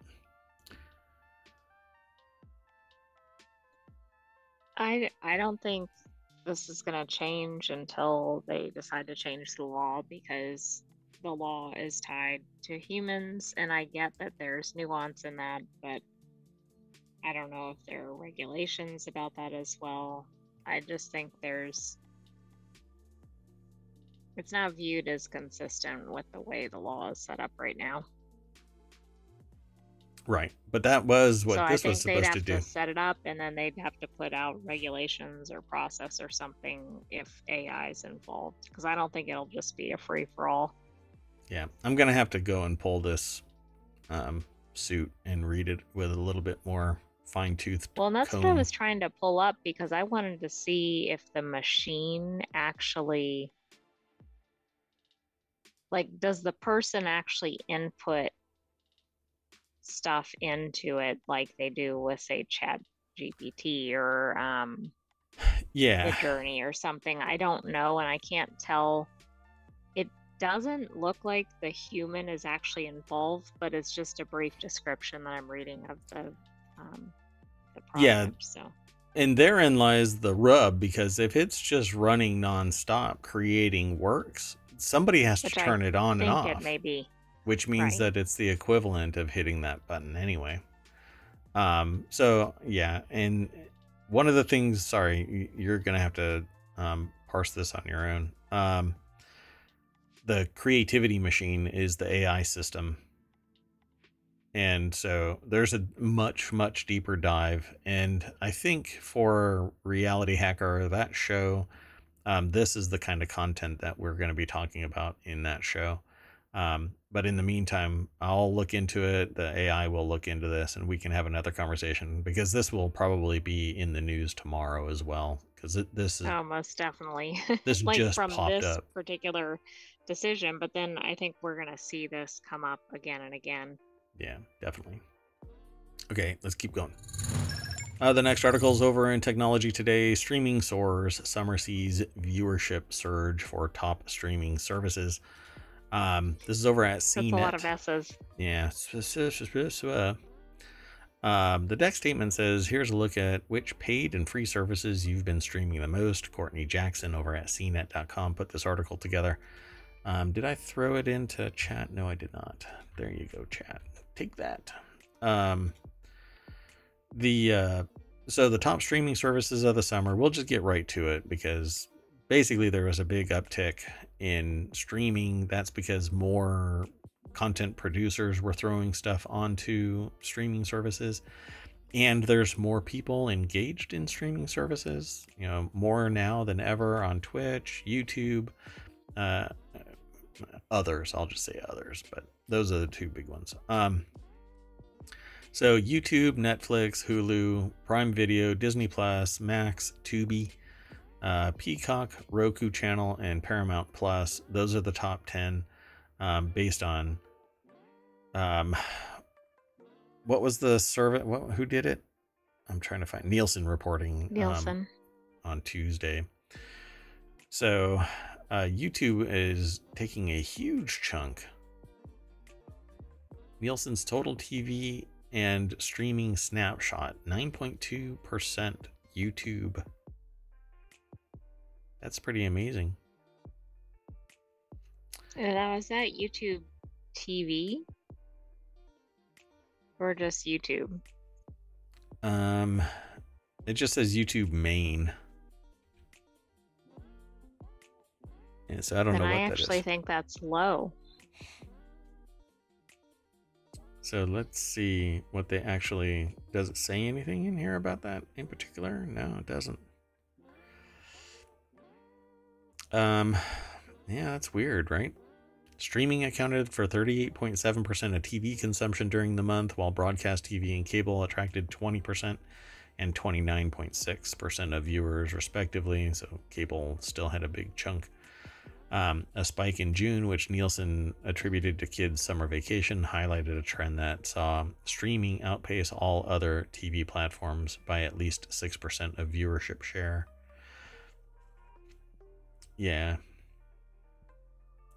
Speaker 2: I I don't think this is going to change until they decide to change the law because the law is tied to humans and I get that there's nuance in that, but I don't know if there are regulations about that as well. I just think there's it's not viewed as consistent with the way the law is set up right now.
Speaker 1: Right, but that was what
Speaker 2: so
Speaker 1: this
Speaker 2: I think
Speaker 1: was
Speaker 2: they'd
Speaker 1: supposed
Speaker 2: have
Speaker 1: to do.
Speaker 2: to set it up, and then they'd have to put out regulations or process or something if AI is involved. Because I don't think it'll just be a free for all.
Speaker 1: Yeah, I'm gonna have to go and pull this um, suit and read it with a little bit more fine tooth.
Speaker 2: Well, that's what I was trying to pull up because I wanted to see if the machine actually, like, does the person actually input stuff into it like they do with, say, Chat GPT or um,
Speaker 1: Yeah,
Speaker 2: the journey or something. I don't know, and I can't tell. It doesn't look like the human is actually involved, but it's just a brief description that I'm reading of the um, the
Speaker 1: Yeah.
Speaker 2: So
Speaker 1: and therein lies the rub because if it's just running nonstop creating works, somebody has to
Speaker 2: Which I
Speaker 1: turn it on and off.
Speaker 2: it may be.
Speaker 1: Which means
Speaker 2: Right.
Speaker 1: that it's the equivalent of hitting that button anyway. Um, so yeah, and one of the things, sorry, you're gonna have to um, parse this on your own. Um, the creativity machine is the AI system, and so there's a much much deeper dive. And I think for Reality Hacker, that show, um, this is the kind of content that we're going to be talking about in that show. Um, but in the meantime, I'll look into it. The AI will look into this, and we can have another conversation because this will probably be in the news tomorrow as well. Because this is
Speaker 2: Oh, most definitely.
Speaker 1: This
Speaker 2: like
Speaker 1: just
Speaker 2: from
Speaker 1: popped
Speaker 2: this
Speaker 1: up.
Speaker 2: particular decision, but then I think we're gonna see this come up again and again.
Speaker 1: yeah, definitely. Okay, let's keep going. Uh, the next article is over in Technology Today. Streaming soars. Summer sees viewership surge for top streaming services. Um, this is over at CNET.
Speaker 2: That's a lot of S's.
Speaker 1: Yeah. uh, Um, the deck statement says, "Here's a look at which paid and free services you've been streaming the most." Kourtnee Jackson over at CNET.com put this article together. Um, did I throw it into chat? No, I did not. There you go, chat. Take that. Um, the uh, so the top streaming services of the summer. We'll just get right to it because basically there was a big uptick in streaming. That's because more content producers were throwing stuff onto streaming services and there's more people engaged in streaming services you know more now than ever on twitch youtube uh others i'll just say others but those are the two big ones um so youtube netflix hulu prime video disney plus max tubi uh, peacock roku channel and paramount plus those are the top 10 um, based on um, what was the servant? What, who did it? I'm trying to find Nielsen reporting um,
Speaker 2: Nielsen.
Speaker 1: on Tuesday. So uh, YouTube is taking a huge chunk. Nielsen's total TV and streaming snapshot 9.2% YouTube. That's pretty amazing.
Speaker 2: And now is that YouTube TV or just YouTube?
Speaker 1: Um, it just says YouTube main. Yeah, so I don't
Speaker 2: Then
Speaker 1: know what
Speaker 2: I
Speaker 1: that
Speaker 2: actually think that's low.
Speaker 1: So let's see what they actually. Does it say anything in here about that in particular? No, it doesn't. Um, yeah, that's weird, right? Streaming accounted for 38.7% of TV consumption during the month, while broadcast TV and cable attracted 20% and 29.6% of viewers, respectively. So cable still had a big chunk. Um, a spike in June, which Nielsen attributed to kids' summer vacation, highlighted a trend that saw streaming outpace all other TV platforms by at least 6% of viewership share. Yeah.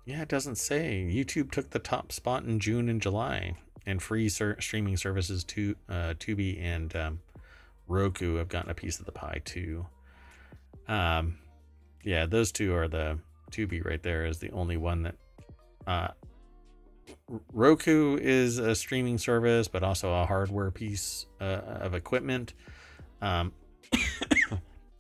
Speaker 1: Yeah, it doesn't say. YouTube took the top spot in June and July, and free ser- streaming services to uh, Tubi and um, Roku have gotten a piece of the pie too. Um, yeah, those two are the Tubi right there is the only one that. Uh, Roku is a streaming service, but also a hardware piece uh, of equipment. Um,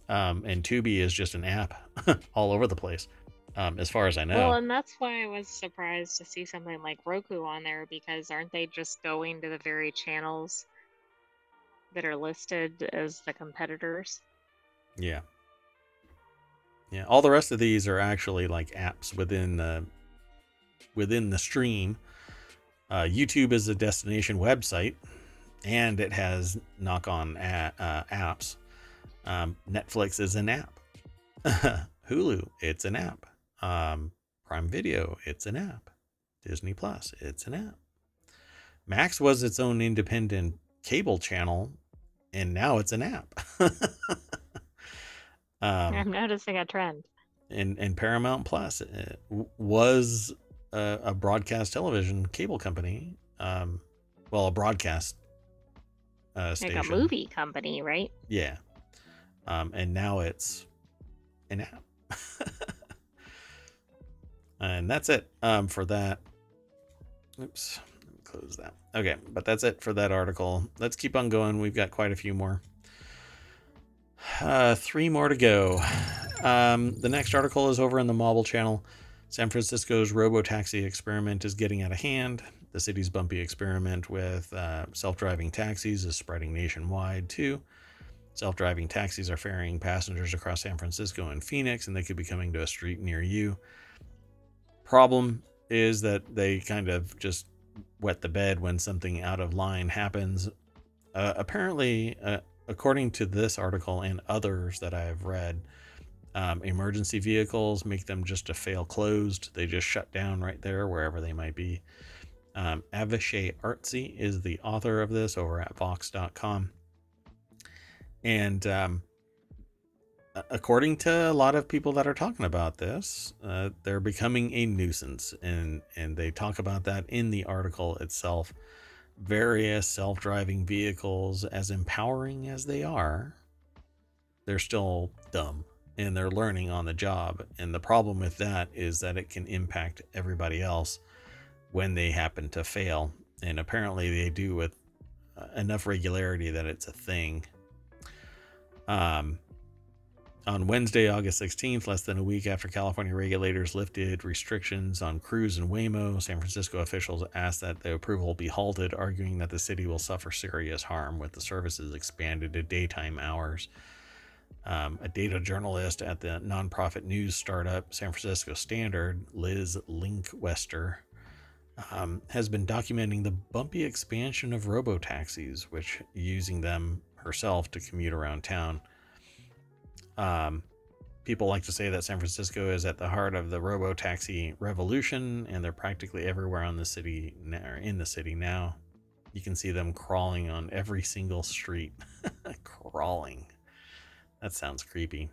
Speaker 1: um, and Tubi is just an app all over the place, um, as far as I know.
Speaker 2: Well, and that's why I was surprised to see something like Roku on there because aren't they just going to the very channels that are listed as the competitors?
Speaker 1: Yeah. Yeah. All the rest of these are actually like apps within the within the stream. Uh, YouTube is a destination website, and it has knock-on a- uh, apps. Um, Netflix is an app. Hulu, it's an app. Um, Prime Video, it's an app. Disney Plus, it's an app. Max was its own independent cable channel, and now it's an app. um,
Speaker 2: I'm noticing a trend.
Speaker 1: and and Paramount Plus uh, was a, a broadcast television cable company. Um, well, a broadcast uh,
Speaker 2: Like
Speaker 1: station.
Speaker 2: a movie company, right?
Speaker 1: Yeah. Um, and now it's an app. and that's it um, for that. Oops. Let me close that. Okay, but that's it for that article. Let's keep on going. We've got quite a few more. Uh, three more to go. Um, the next article is over in the Mobile channel. San Francisco's robo-taxi experiment is getting out of hand. The city's bumpy experiment with uh, self-driving taxis is spreading nationwide too. Self-driving taxis are ferrying passengers across San Francisco and Phoenix, and they could be coming to a street near you. Problem is that they kind of just wet the bed when something out of line happens. Uh, apparently, uh, according to this article and others that I have read, um, emergency vehicles make them just to fail closed. They just shut down right there, wherever they might be. Um, Avishai Artsy is the author of this over at Vox.com. And um, according to a lot of people that are talking about this, uh, they're becoming a nuisance. And, and they talk about that in the article itself. Various self driving vehicles, as empowering as they are, they're still dumb and they're learning on the job. And the problem with that is that it can impact everybody else when they happen to fail. And apparently they do with uh, enough regularity that it's a thing. Um, on Wednesday, August 16th, less than a week after California regulators lifted restrictions on Cruise and Waymo, San Francisco officials asked that the approval be halted, arguing that the city will suffer serious harm with the services expanded to daytime hours. Um, a data journalist at the nonprofit news startup San Francisco Standard, Liz Lindqwister, um, has been documenting the bumpy expansion of robo taxis, which using them herself to commute around town. Um, people like to say that San Francisco is at the heart of the robo taxi revolution, and they're practically everywhere on the city or in the city now. You can see them crawling on every single street, crawling. That sounds creepy.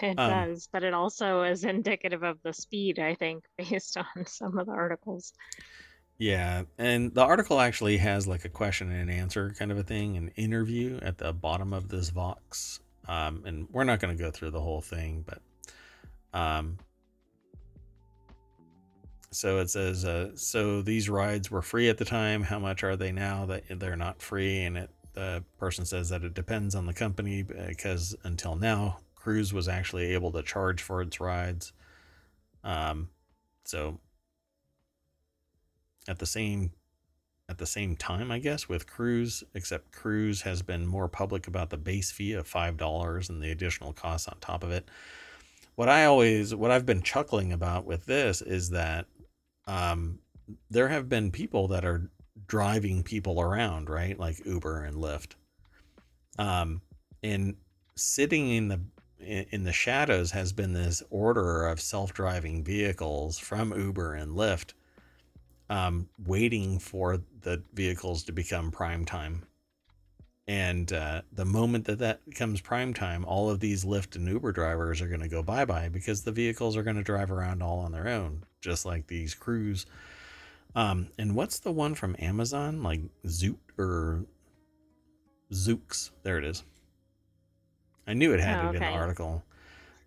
Speaker 2: It
Speaker 1: Um,
Speaker 2: does, but it also is indicative of the speed, I think, based on some of the articles.
Speaker 1: Yeah, and the article actually has like a question and answer kind of a thing, an interview at the bottom of this Vox. Um, and we're not going to go through the whole thing, but um, so it says, uh, so these rides were free at the time. How much are they now that they're not free? And it the person says that it depends on the company because until now, Cruise was actually able to charge for its rides. Um, so at the same at the same time, I guess, with Cruise, except Cruise has been more public about the base fee of five dollars and the additional costs on top of it. What I always what I've been chuckling about with this is that um, there have been people that are driving people around, right? Like Uber and Lyft. Um, and sitting in the in the shadows has been this order of self-driving vehicles from Uber and Lyft, um, waiting for the vehicles to become prime time. And uh, the moment that that becomes prime time, all of these Lyft and Uber drivers are going to go bye bye because the vehicles are going to drive around all on their own, just like these Cruise um, and what's the one from Amazon? Like Zoot or Zoox? There it is. I knew it had oh, it in the article.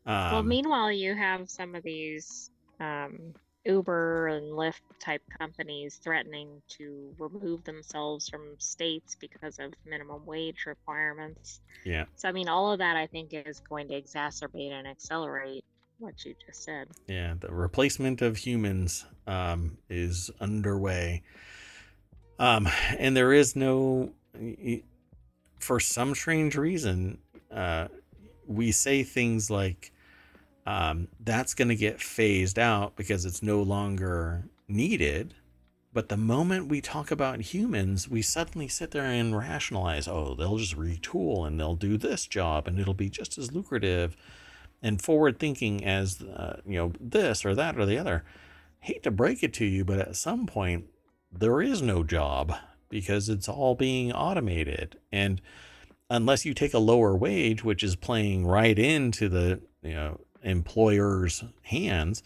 Speaker 2: Um, well, meanwhile, you have some of these um, Uber and Lyft type companies threatening to remove themselves from states because of minimum wage requirements.
Speaker 1: Yeah.
Speaker 2: So, I mean, all of that I think is going to exacerbate and accelerate what you just said.
Speaker 1: Yeah, the replacement of humans um, is underway. Um, and there is no, for some strange reason, uh, we say things like, um, that's going to get phased out because it's no longer needed. But the moment we talk about humans, we suddenly sit there and rationalize, oh, they'll just retool and they'll do this job and it'll be just as lucrative and forward thinking as uh, you know this or that or the other hate to break it to you but at some point there is no job because it's all being automated and unless you take a lower wage which is playing right into the you know employer's hands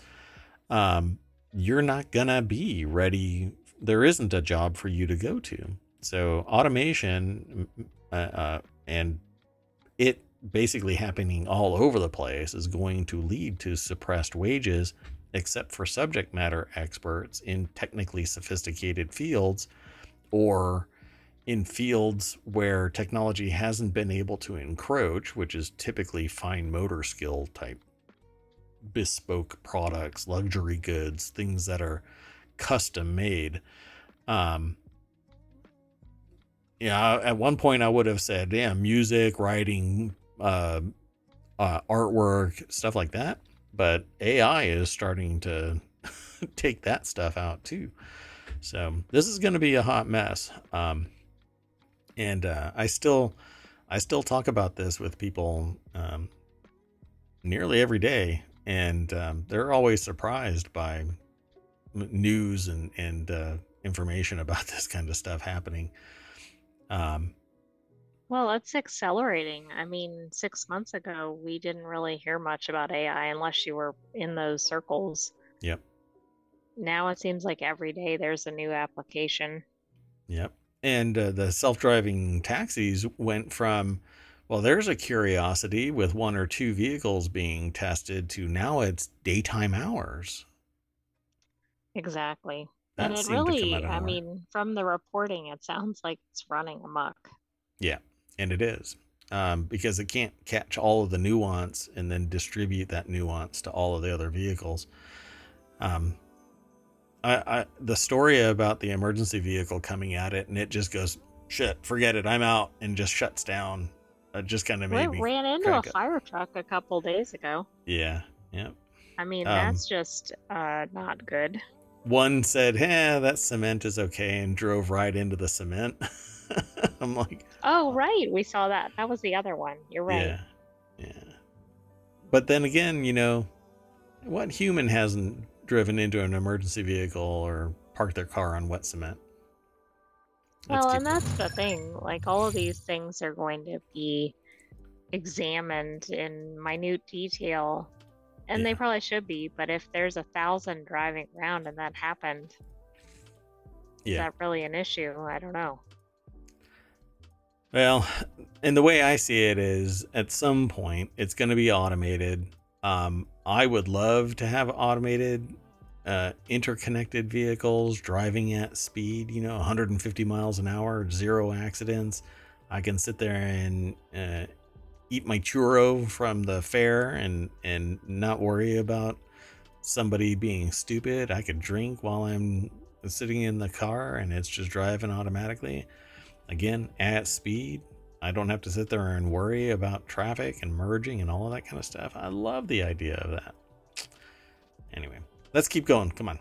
Speaker 1: um, you're not gonna be ready. There isn't a job for you to go to. So automation uh, uh, and it basically happening all over the place is going to lead to suppressed wages, except for subject matter experts in technically sophisticated fields or in fields where technology hasn't been able to encroach, which is typically fine motor skill type bespoke products, luxury goods, things that are custom made. Um, yeah, at one point I would have said, yeah, music, writing, uh, uh, artwork, stuff like that. But AI is starting to take that stuff out too. So this is going to be a hot mess. Um, and uh, I still, I still talk about this with people um, nearly every day, and um, they're always surprised by news and and uh, information about this kind of stuff happening. Um,
Speaker 2: well, it's accelerating. I mean, six months ago, we didn't really hear much about AI unless you were in those circles.
Speaker 1: Yep.
Speaker 2: Now it seems like every day there's a new application.
Speaker 1: Yep. And uh, the self driving taxis went from, well, there's a curiosity with one or two vehicles being tested to now it's daytime hours.
Speaker 2: Exactly. That and it really, I mean, from the reporting, it sounds like it's running amok.
Speaker 1: Yeah and it is um, because it can't catch all of the nuance and then distribute that nuance to all of the other vehicles. Um, I, I, the story about the emergency vehicle coming at it and it just goes shit, forget it, I'm out, and just shuts down. It just kind of made
Speaker 2: we
Speaker 1: me
Speaker 2: ran into a fire truck a couple days ago.
Speaker 1: Yeah, yeah.
Speaker 2: I mean, um, that's just uh, not good.
Speaker 1: One said, "Yeah, that cement is okay," and drove right into the cement. I'm like,
Speaker 2: oh right, we saw that. That was the other one. You're right.
Speaker 1: Yeah, yeah. But then again, you know, what human hasn't driven into an emergency vehicle or parked their car on wet cement?
Speaker 2: Well, and that's the thing. Like all of these things are going to be examined in minute detail, and yeah. they probably should be. But if there's a thousand driving around and that happened, Is that really an issue? I don't know.
Speaker 1: Well, and the way I see it is at some point it's going to be automated. Um, I would love to have automated uh, interconnected vehicles driving at speed, you know, 150 miles an hour, zero accidents. I can sit there and uh, eat my churro from the fair and and not worry about somebody being stupid. I could drink while I'm sitting in the car and it's just driving automatically. Again, at speed. I don't have to sit there and worry about traffic and merging and all of that kind of stuff. I love the idea of that. Anyway, let's keep going. Come on.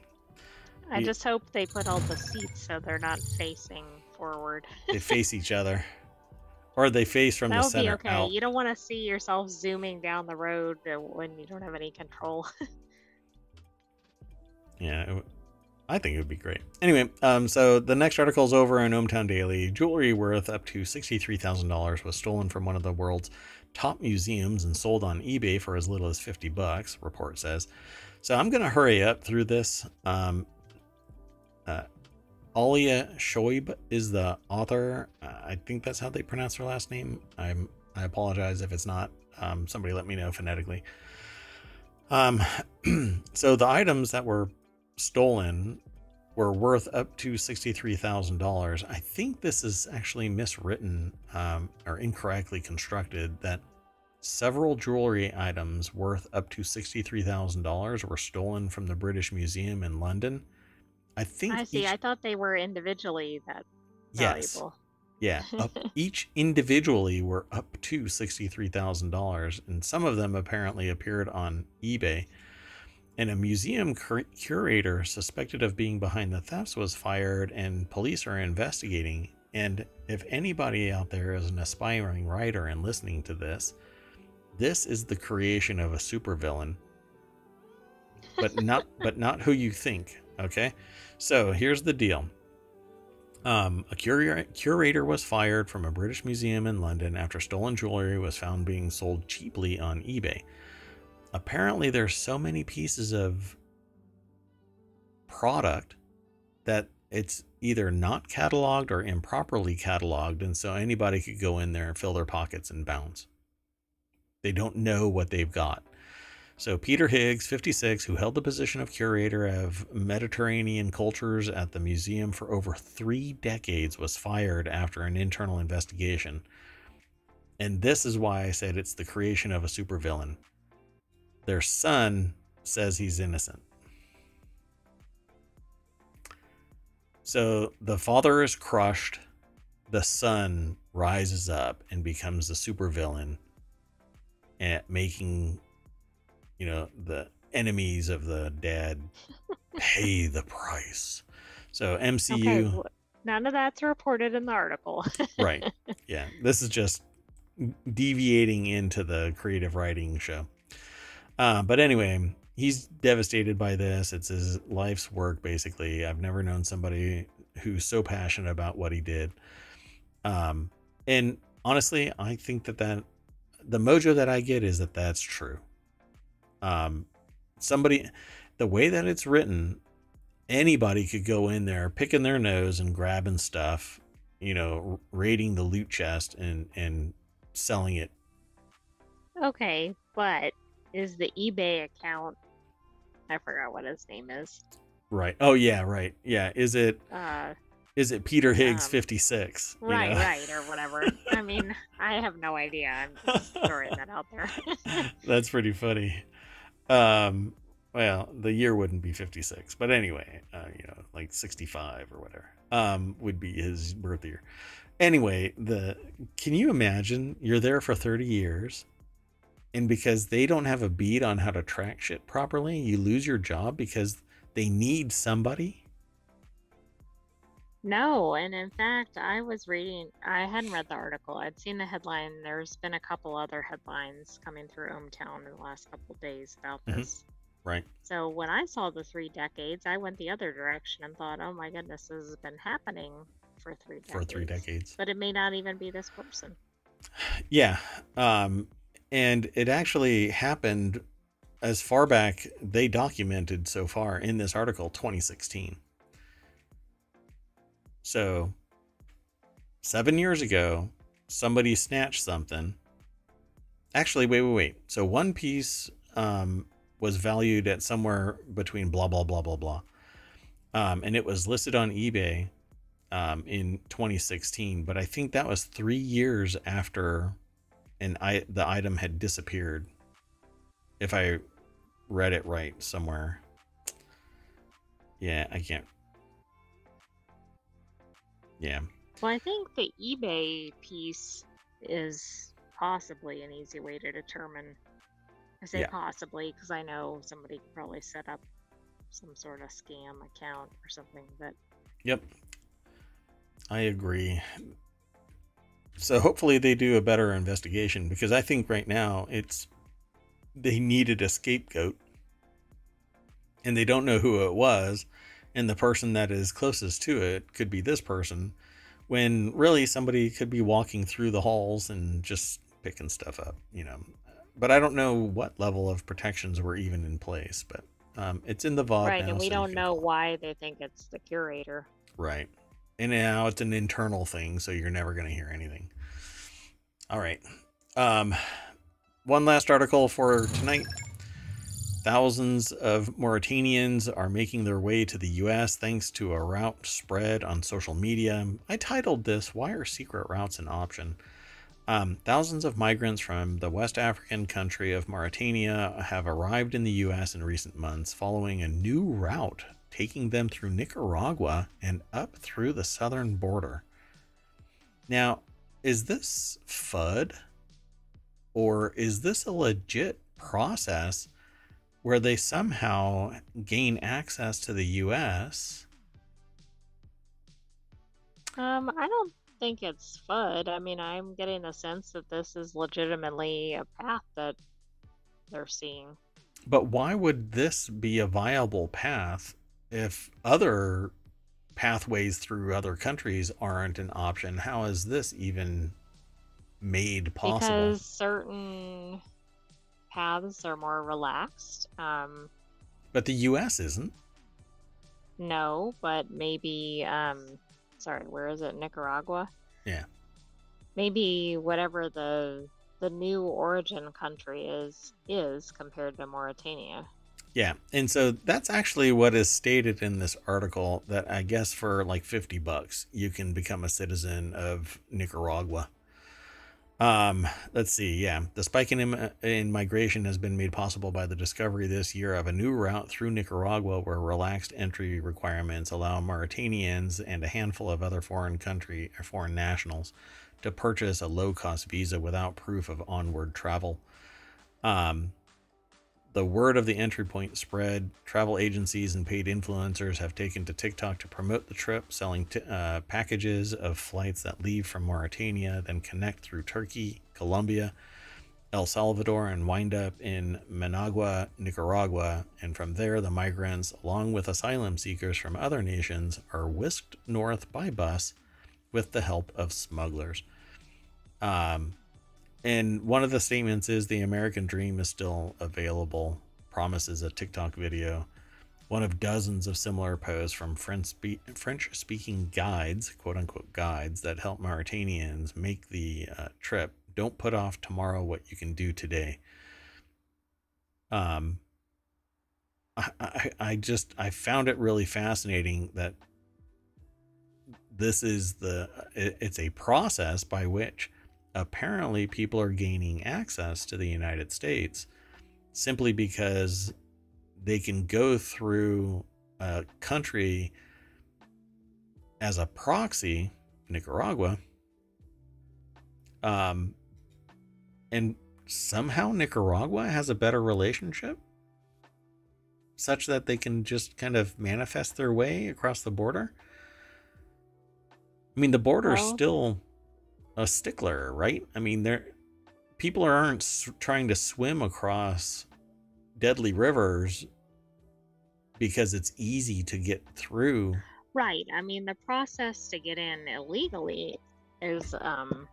Speaker 2: I just hope they put all the seats so they're not facing forward.
Speaker 1: they face each other. Or they face from
Speaker 2: that
Speaker 1: the center.
Speaker 2: That Be okay. Out. You don't want to see yourself zooming down the road when you don't have any control.
Speaker 1: yeah, I think it would be great. Anyway, um, so the next article is over in ohmTown Daily. Jewelry worth up to $63,000 was stolen from one of the world's top museums and sold on eBay for as little as 50 bucks, report says. So I'm going to hurry up through this. Um, uh, Alia Shoaib is the author. Uh, I think that's how they pronounce her last name. I'm I apologize if it's not. Um, somebody let me know phonetically. Um, so the items that were stolen were worth up to $63,000. I think this is actually miswritten um, or incorrectly constructed that several jewelry items worth up to $63,000 were stolen from the British Museum in London. I think
Speaker 2: I see. Each... I thought they were individually that yes. valuable.
Speaker 1: Yeah, up, each individually were up to $63,000 and some of them apparently appeared on eBay and a museum cur- curator suspected of being behind the thefts was fired, and police are investigating. And if anybody out there is an aspiring writer and listening to this, this is the creation of a supervillain, but not but not who you think. Okay, so here's the deal. Um, a curator, curator was fired from a British museum in London after stolen jewelry was found being sold cheaply on eBay apparently there's so many pieces of product that it's either not cataloged or improperly cataloged and so anybody could go in there and fill their pockets and bounce they don't know what they've got so peter higgs 56 who held the position of curator of mediterranean cultures at the museum for over three decades was fired after an internal investigation and this is why i said it's the creation of a supervillain their son says he's innocent. So the father is crushed. The son rises up and becomes the supervillain at making, you know, the enemies of the dad pay the price. So MCU. Okay,
Speaker 2: none of that's reported in the article.
Speaker 1: right. Yeah. This is just deviating into the creative writing show. Uh, but anyway, he's devastated by this. It's his life's work, basically. I've never known somebody who's so passionate about what he did. Um, and honestly, I think that that the mojo that I get is that that's true. Um, somebody, the way that it's written, anybody could go in there picking their nose and grabbing stuff, you know, raiding the loot chest and and selling it.
Speaker 2: Okay, but is the eBay account. I forgot what his name is.
Speaker 1: Right. Oh yeah, right. Yeah. Is it uh is it Peter Higgs um, 56?
Speaker 2: Right, know? right, or whatever. I mean, I have no idea. I'm throwing that out there.
Speaker 1: That's pretty funny. Um well, the year wouldn't be 56, but anyway, uh, you know, like 65 or whatever. Um would be his birth year. Anyway, the can you imagine you're there for 30 years and because they don't have a beat on how to track shit properly, you lose your job because they need somebody.
Speaker 2: No, and in fact, I was reading, I hadn't read the article. I'd seen the headline. There's been a couple other headlines coming through ohmTown in the last couple days about mm-hmm. this.
Speaker 1: Mm-hmm. Right.
Speaker 2: So when I saw the three decades, I went the other direction and thought, oh my goodness, this has been happening for three decades.
Speaker 1: For three decades.
Speaker 2: But it may not even be this person.
Speaker 1: Yeah. Um, and it actually happened as far back they documented so far in this article 2016 So, seven years ago, somebody snatched something. Actually, wait, wait, wait. So, one piece um, was valued at somewhere between blah, blah, blah, blah, blah. Um, and it was listed on eBay um, in 2016, but I think that was three years after an I, the item had disappeared. If I read it right somewhere. Yeah, I can't. Yeah.
Speaker 2: Well, I think the eBay piece is possibly an easy way to determine. I say
Speaker 1: Yeah.
Speaker 2: possibly because I know somebody could probably set up some sort of scam account or something. But
Speaker 1: Yep. I agree. So hopefully they do a better investigation because I think right now it's they needed a scapegoat and they don't know who it was and the person that is closest to it could be this person when really somebody could be walking through the halls and just picking stuff up, you know. But I don't know what level of protections were even in place, but um, it's in the vault
Speaker 2: right, and we
Speaker 1: so
Speaker 2: don't know why they think it's the curator.
Speaker 1: Right. And now it's an internal thing, so you're never going to hear anything. All right. Um, one last article for tonight. Thousands of Mauritanians are making their way to the U.S. thanks to a route spread on social media. I titled this Why Are Secret Routes an Option? Um, thousands of migrants from the West African country of Mauritania have arrived in the U.S. in recent months following a new route taking them through Nicaragua and up through the southern border. Now, is this FUD? Or is this a legit process where they somehow gain access to the US?
Speaker 2: Um, I don't think it's FUD. I mean, I'm getting the sense that this is legitimately a path that they're seeing.
Speaker 1: But why would this be a viable path if other pathways through other countries aren't an option? How is this even made possible?
Speaker 2: Because certain paths are more relaxed. Um,
Speaker 1: But the US isn't.
Speaker 2: no, but maybe, um, sorry, where is it? Nicaragua?
Speaker 1: Yeah.
Speaker 2: Maybe whatever the the new origin country is is compared to Mauritania.
Speaker 1: Yeah. And so that's actually what is stated in this article that I guess for like 50 bucks you can become a citizen of Nicaragua. Um, let's see. Yeah. The spike in in migration has been made possible by the discovery this year of a new route through Nicaragua where relaxed entry requirements allow Mauritanians and a handful of other foreign country or foreign nationals to purchase a low-cost visa without proof of onward travel. Um, the word of the entry point spread. Travel agencies and paid influencers have taken to TikTok to promote the trip, selling t- uh, packages of flights that leave from Mauritania, then connect through Turkey, Colombia, El Salvador, and wind up in Managua, Nicaragua. And from there, the migrants, along with asylum seekers from other nations, are whisked north by bus with the help of smugglers. Um, and one of the statements is the American dream is still available, promises a TikTok video. One of dozens of similar posts from French speaking guides, quote unquote guides, that help Mauritanians make the uh, trip. Don't put off tomorrow what you can do today. Um, I, I, I just I found it really fascinating that this is the it- it's a process by which apparently people are gaining access to the United States simply because they can go through a country as a proxy, Nicaragua, um, and somehow Nicaragua has a better relationship such that they can just kind of manifest their way across the border. I mean, the border is
Speaker 2: Well-
Speaker 1: still a stickler, right? I mean, there people aren't trying to swim across deadly rivers because it's easy to get through.
Speaker 2: Right. I mean, the process to get in illegally is um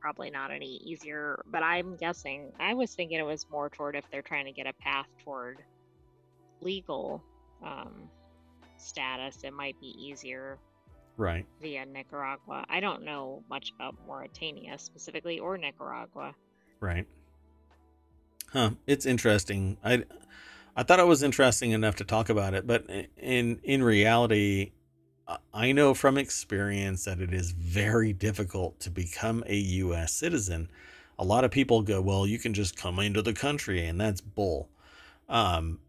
Speaker 2: probably not any easier, but I'm guessing I was thinking it was more toward if they're trying to get a path toward legal um status, it might be easier.
Speaker 1: Right.
Speaker 2: via Nicaragua. I don't know much about Mauritania specifically or Nicaragua.
Speaker 1: Right. Huh. It's interesting. I I thought it was interesting enough to talk about it, but in in reality, I know from experience that it is very difficult to become a US citizen. A lot of people go, "Well, you can just come into the country," and that's bull. Um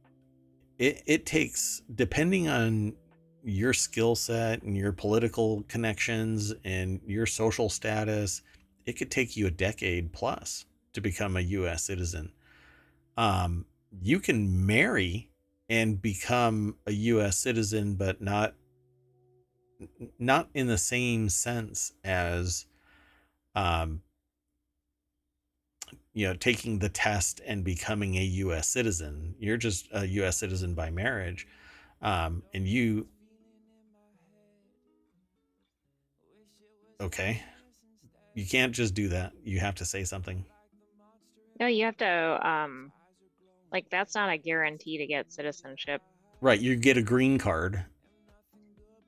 Speaker 1: it it takes depending on your skill set and your political connections and your social status, it could take you a decade plus to become a US citizen. Um, you can marry and become a US citizen, but not not in the same sense as um you know taking the test and becoming a US citizen. You're just a US citizen by marriage. Um, and you Okay. You can't just do that. You have to say something.
Speaker 2: No, you have to um like that's not a guarantee to get citizenship.
Speaker 1: Right, you get a green card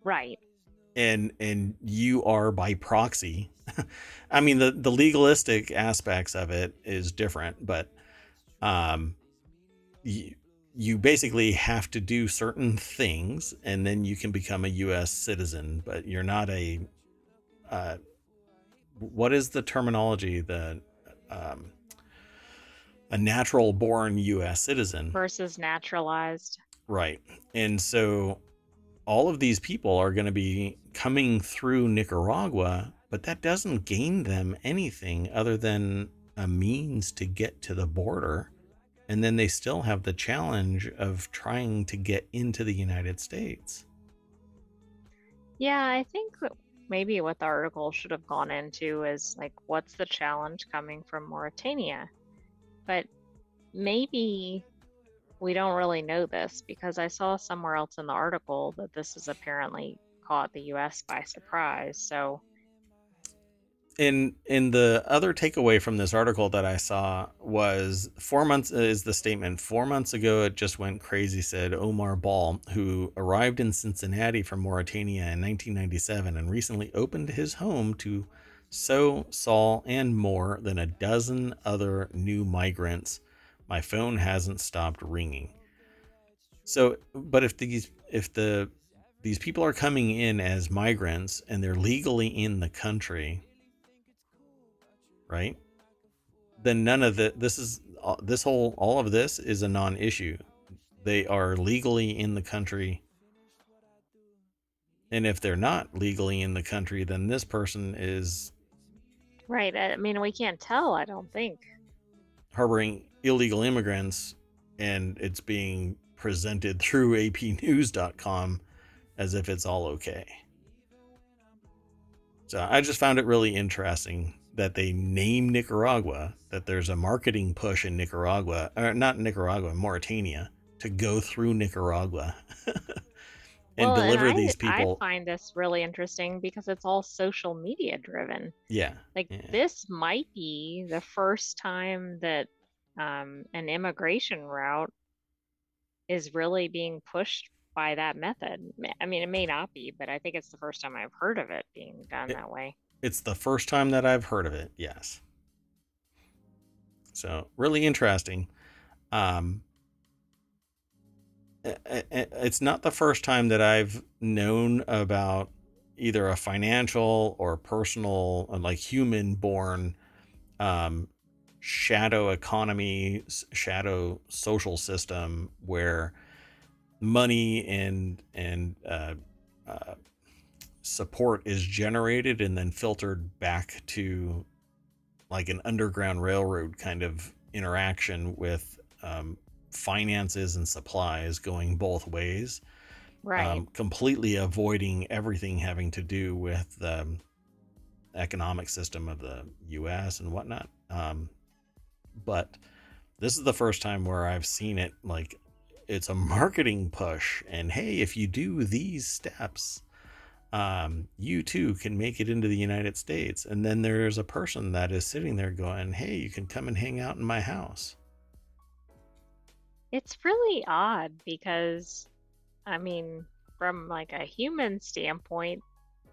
Speaker 2: Right.
Speaker 1: and and you are by proxy. I mean the the legalistic aspects of it is different, but um you, you basically have to do certain things and then you can become a US citizen, but you're not a uh what is the terminology the um a natural born US citizen.
Speaker 2: Versus naturalized.
Speaker 1: Right. And so all of these people are going to be coming through Nicaragua, but that doesn't gain them anything other than a means to get to the border. And then they still have the challenge of trying to get into the United States.
Speaker 2: Yeah, I think that maybe what the article should have gone into is like what's the challenge coming from Mauritania? But maybe we don't really know this because I saw somewhere else in the article that this has apparently caught the US by surprise. So
Speaker 1: in in the other takeaway from this article that I saw was four months uh, is the statement. Four months ago, it just went crazy. Said Oumar Ball, who arrived in Cincinnati from Mauritania in 1997 and recently opened his home to so Saul and more than a dozen other new migrants. My phone hasn't stopped ringing. So, but if these if the these people are coming in as migrants and they're legally in the country right? Then none of the this is uh, this whole all of this is a non-issue. They are legally in the country. And if they're not legally in the country, then this person is
Speaker 2: Right. I mean, we can't tell, I don't think.
Speaker 1: harboring illegal immigrants and it's being presented through apnews.com as if it's all okay. So I just found it really interesting that they name Nicaragua, that there's a marketing push in Nicaragua, or not Nicaragua, Mauritania, to go through Nicaragua and
Speaker 2: well,
Speaker 1: deliver
Speaker 2: and I,
Speaker 1: these people.
Speaker 2: I find this really interesting because it's all social media driven.
Speaker 1: yeah,
Speaker 2: Like
Speaker 1: Yeah.
Speaker 2: this might be the first time that um, an immigration route is really being pushed by that method. I mean, it may not be, but I think it's the first time I've heard of it being done
Speaker 1: It-
Speaker 2: that way.
Speaker 1: It's the first time that I've heard of it. Yes. So really interesting. Um, it's not the first time that I've known about either a financial or personal, uh, like human born, um, shadow economy, shadow social system where money and, and, uh, uh, support is generated and then filtered back to like an underground railroad kind of interaction with um, finances and supplies going both ways,
Speaker 2: Right.
Speaker 1: um, completely avoiding everything having to do with the economic system of the U.S. and whatnot. Um, but this is the first time where I've seen it like it's a marketing push, and hey, if you do these steps, um, you too can make it into the United States. And then there's a person that is sitting there going, Hey, you can come and hang out in my house.
Speaker 2: It's really odd because, I mean, from like a human standpoint,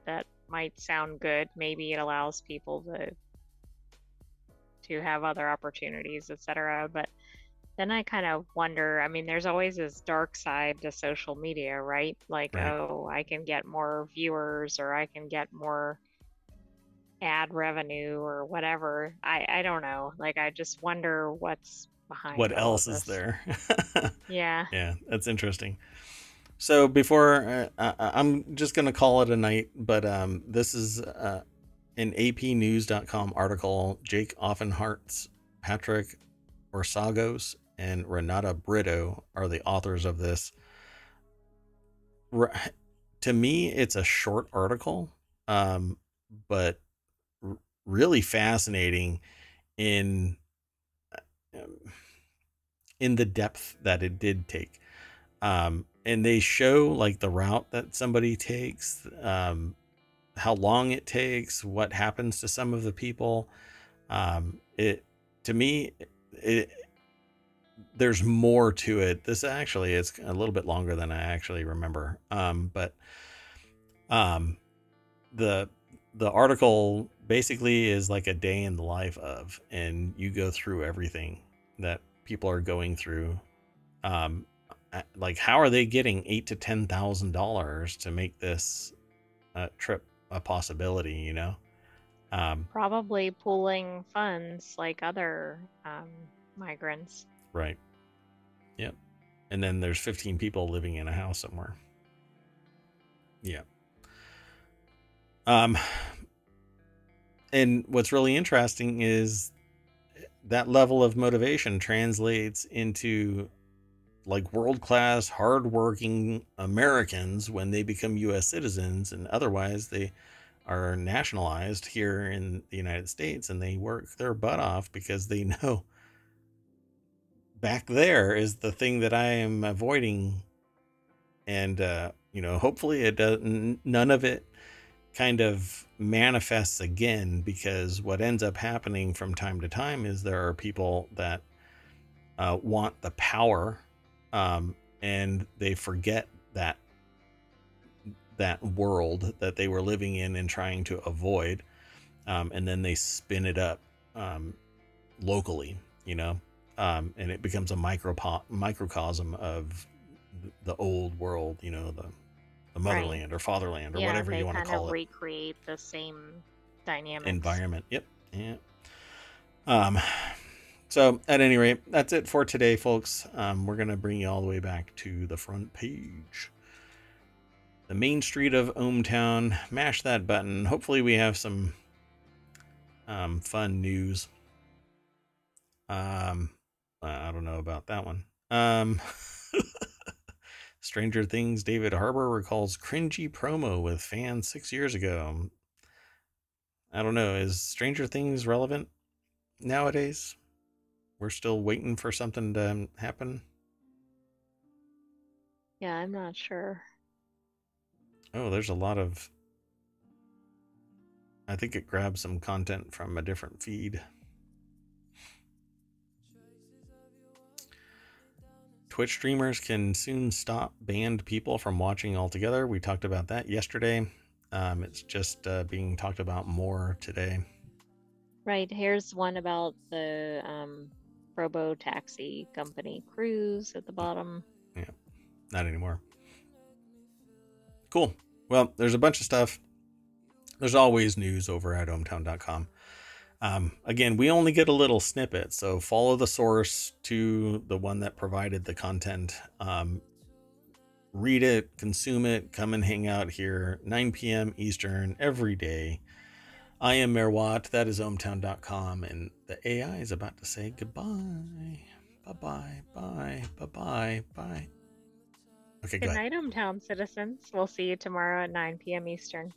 Speaker 2: that might sound good. Maybe it allows people to to have other opportunities, etc. But then I kind of wonder. I mean, there's always this dark side to social media, right? Like,
Speaker 1: Right.
Speaker 2: oh, I can get more viewers, or I can get more ad revenue, or whatever. I I don't know. Like, I just wonder what's behind
Speaker 1: what else is there?
Speaker 2: Yeah.
Speaker 1: yeah, that's interesting. So before uh, I'm just gonna call it a night, but um, this is uh, an APNews.com article. Jake Offenhartz, Patrick Orsagos, and Renata Brito are the authors of this. To me, it's a short article, um, but really fascinating in um, in the depth that it did take um, and they show like the route that somebody takes, um, how long it takes, what happens to some of the people. Um, it to me, it there's more to it. This actually is a little bit longer than I actually remember. Um, but um, the the article basically is like a day in the life of, and you go through everything that people are going through. Um, like how are they getting eight to ten thousand dollars to make this uh, trip a possibility? You know, um,
Speaker 2: Probably pooling funds like other um, migrants.
Speaker 1: right? Yep. And then there's 15 people living in a house somewhere. Yeah. Um, and what's really interesting is that level of motivation translates into like world class, hardworking Americans when they become U.S. citizens, and otherwise they are nationalized here in the United States and they work their butt off because they know back there is the thing that I am avoiding. And, uh, you know, hopefully it doesn't, none of it kind of manifests again because what ends up happening from time to time is there are people that uh, want the power um, and they forget that that world that they were living in and trying to avoid um, and then they spin it up um, locally you know um, and it becomes a micro microcosm of the old world you know the the
Speaker 2: Right.
Speaker 1: motherland or fatherland or
Speaker 2: yeah,
Speaker 1: whatever you want to
Speaker 2: kind
Speaker 1: call
Speaker 2: of
Speaker 1: it
Speaker 2: recreate the same dynamic
Speaker 1: environment. Yep. Yeah. Um, so at any rate, that's it for today, folks. Um, we're gonna bring you all the way back to the front page. The main street of Ohmtown. Mash that button. Hopefully, we have some um, fun news. Um, I don't know about that one. Um, Stranger Things. David Harbour recalls cringy promo with fans six years ago. I don't know. Is Stranger Things relevant nowadays? We're still waiting for something to happen.
Speaker 2: Yeah, I'm not sure.
Speaker 1: Oh, there's a lot of. I think it grabs some content from a different feed. Twitch streamers can soon stop banned people from watching altogether. We talked about that yesterday. Um, it's just uh, being talked about more today.
Speaker 2: Right, here's one about the um, Robo taxi company Cruise at the bottom. Yeah.
Speaker 1: Not anymore. Cool. Well, there's a bunch of stuff. There's always news over at ohmtown.com. Um, again, we only get a little snippet, so follow the source to the one that provided the content. Um, read it, consume it, come and hang out here, 9 p.m. Eastern every day. I am Merwat. That is ohmtown.com, and the AI is about to say goodbye. Bye bye, bye, bye bye, bye. Okay,
Speaker 2: good,
Speaker 1: good
Speaker 2: night, ohmTown citizens. We'll see you tomorrow at 9 p.m. Eastern.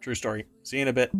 Speaker 1: True story. See you in a bit.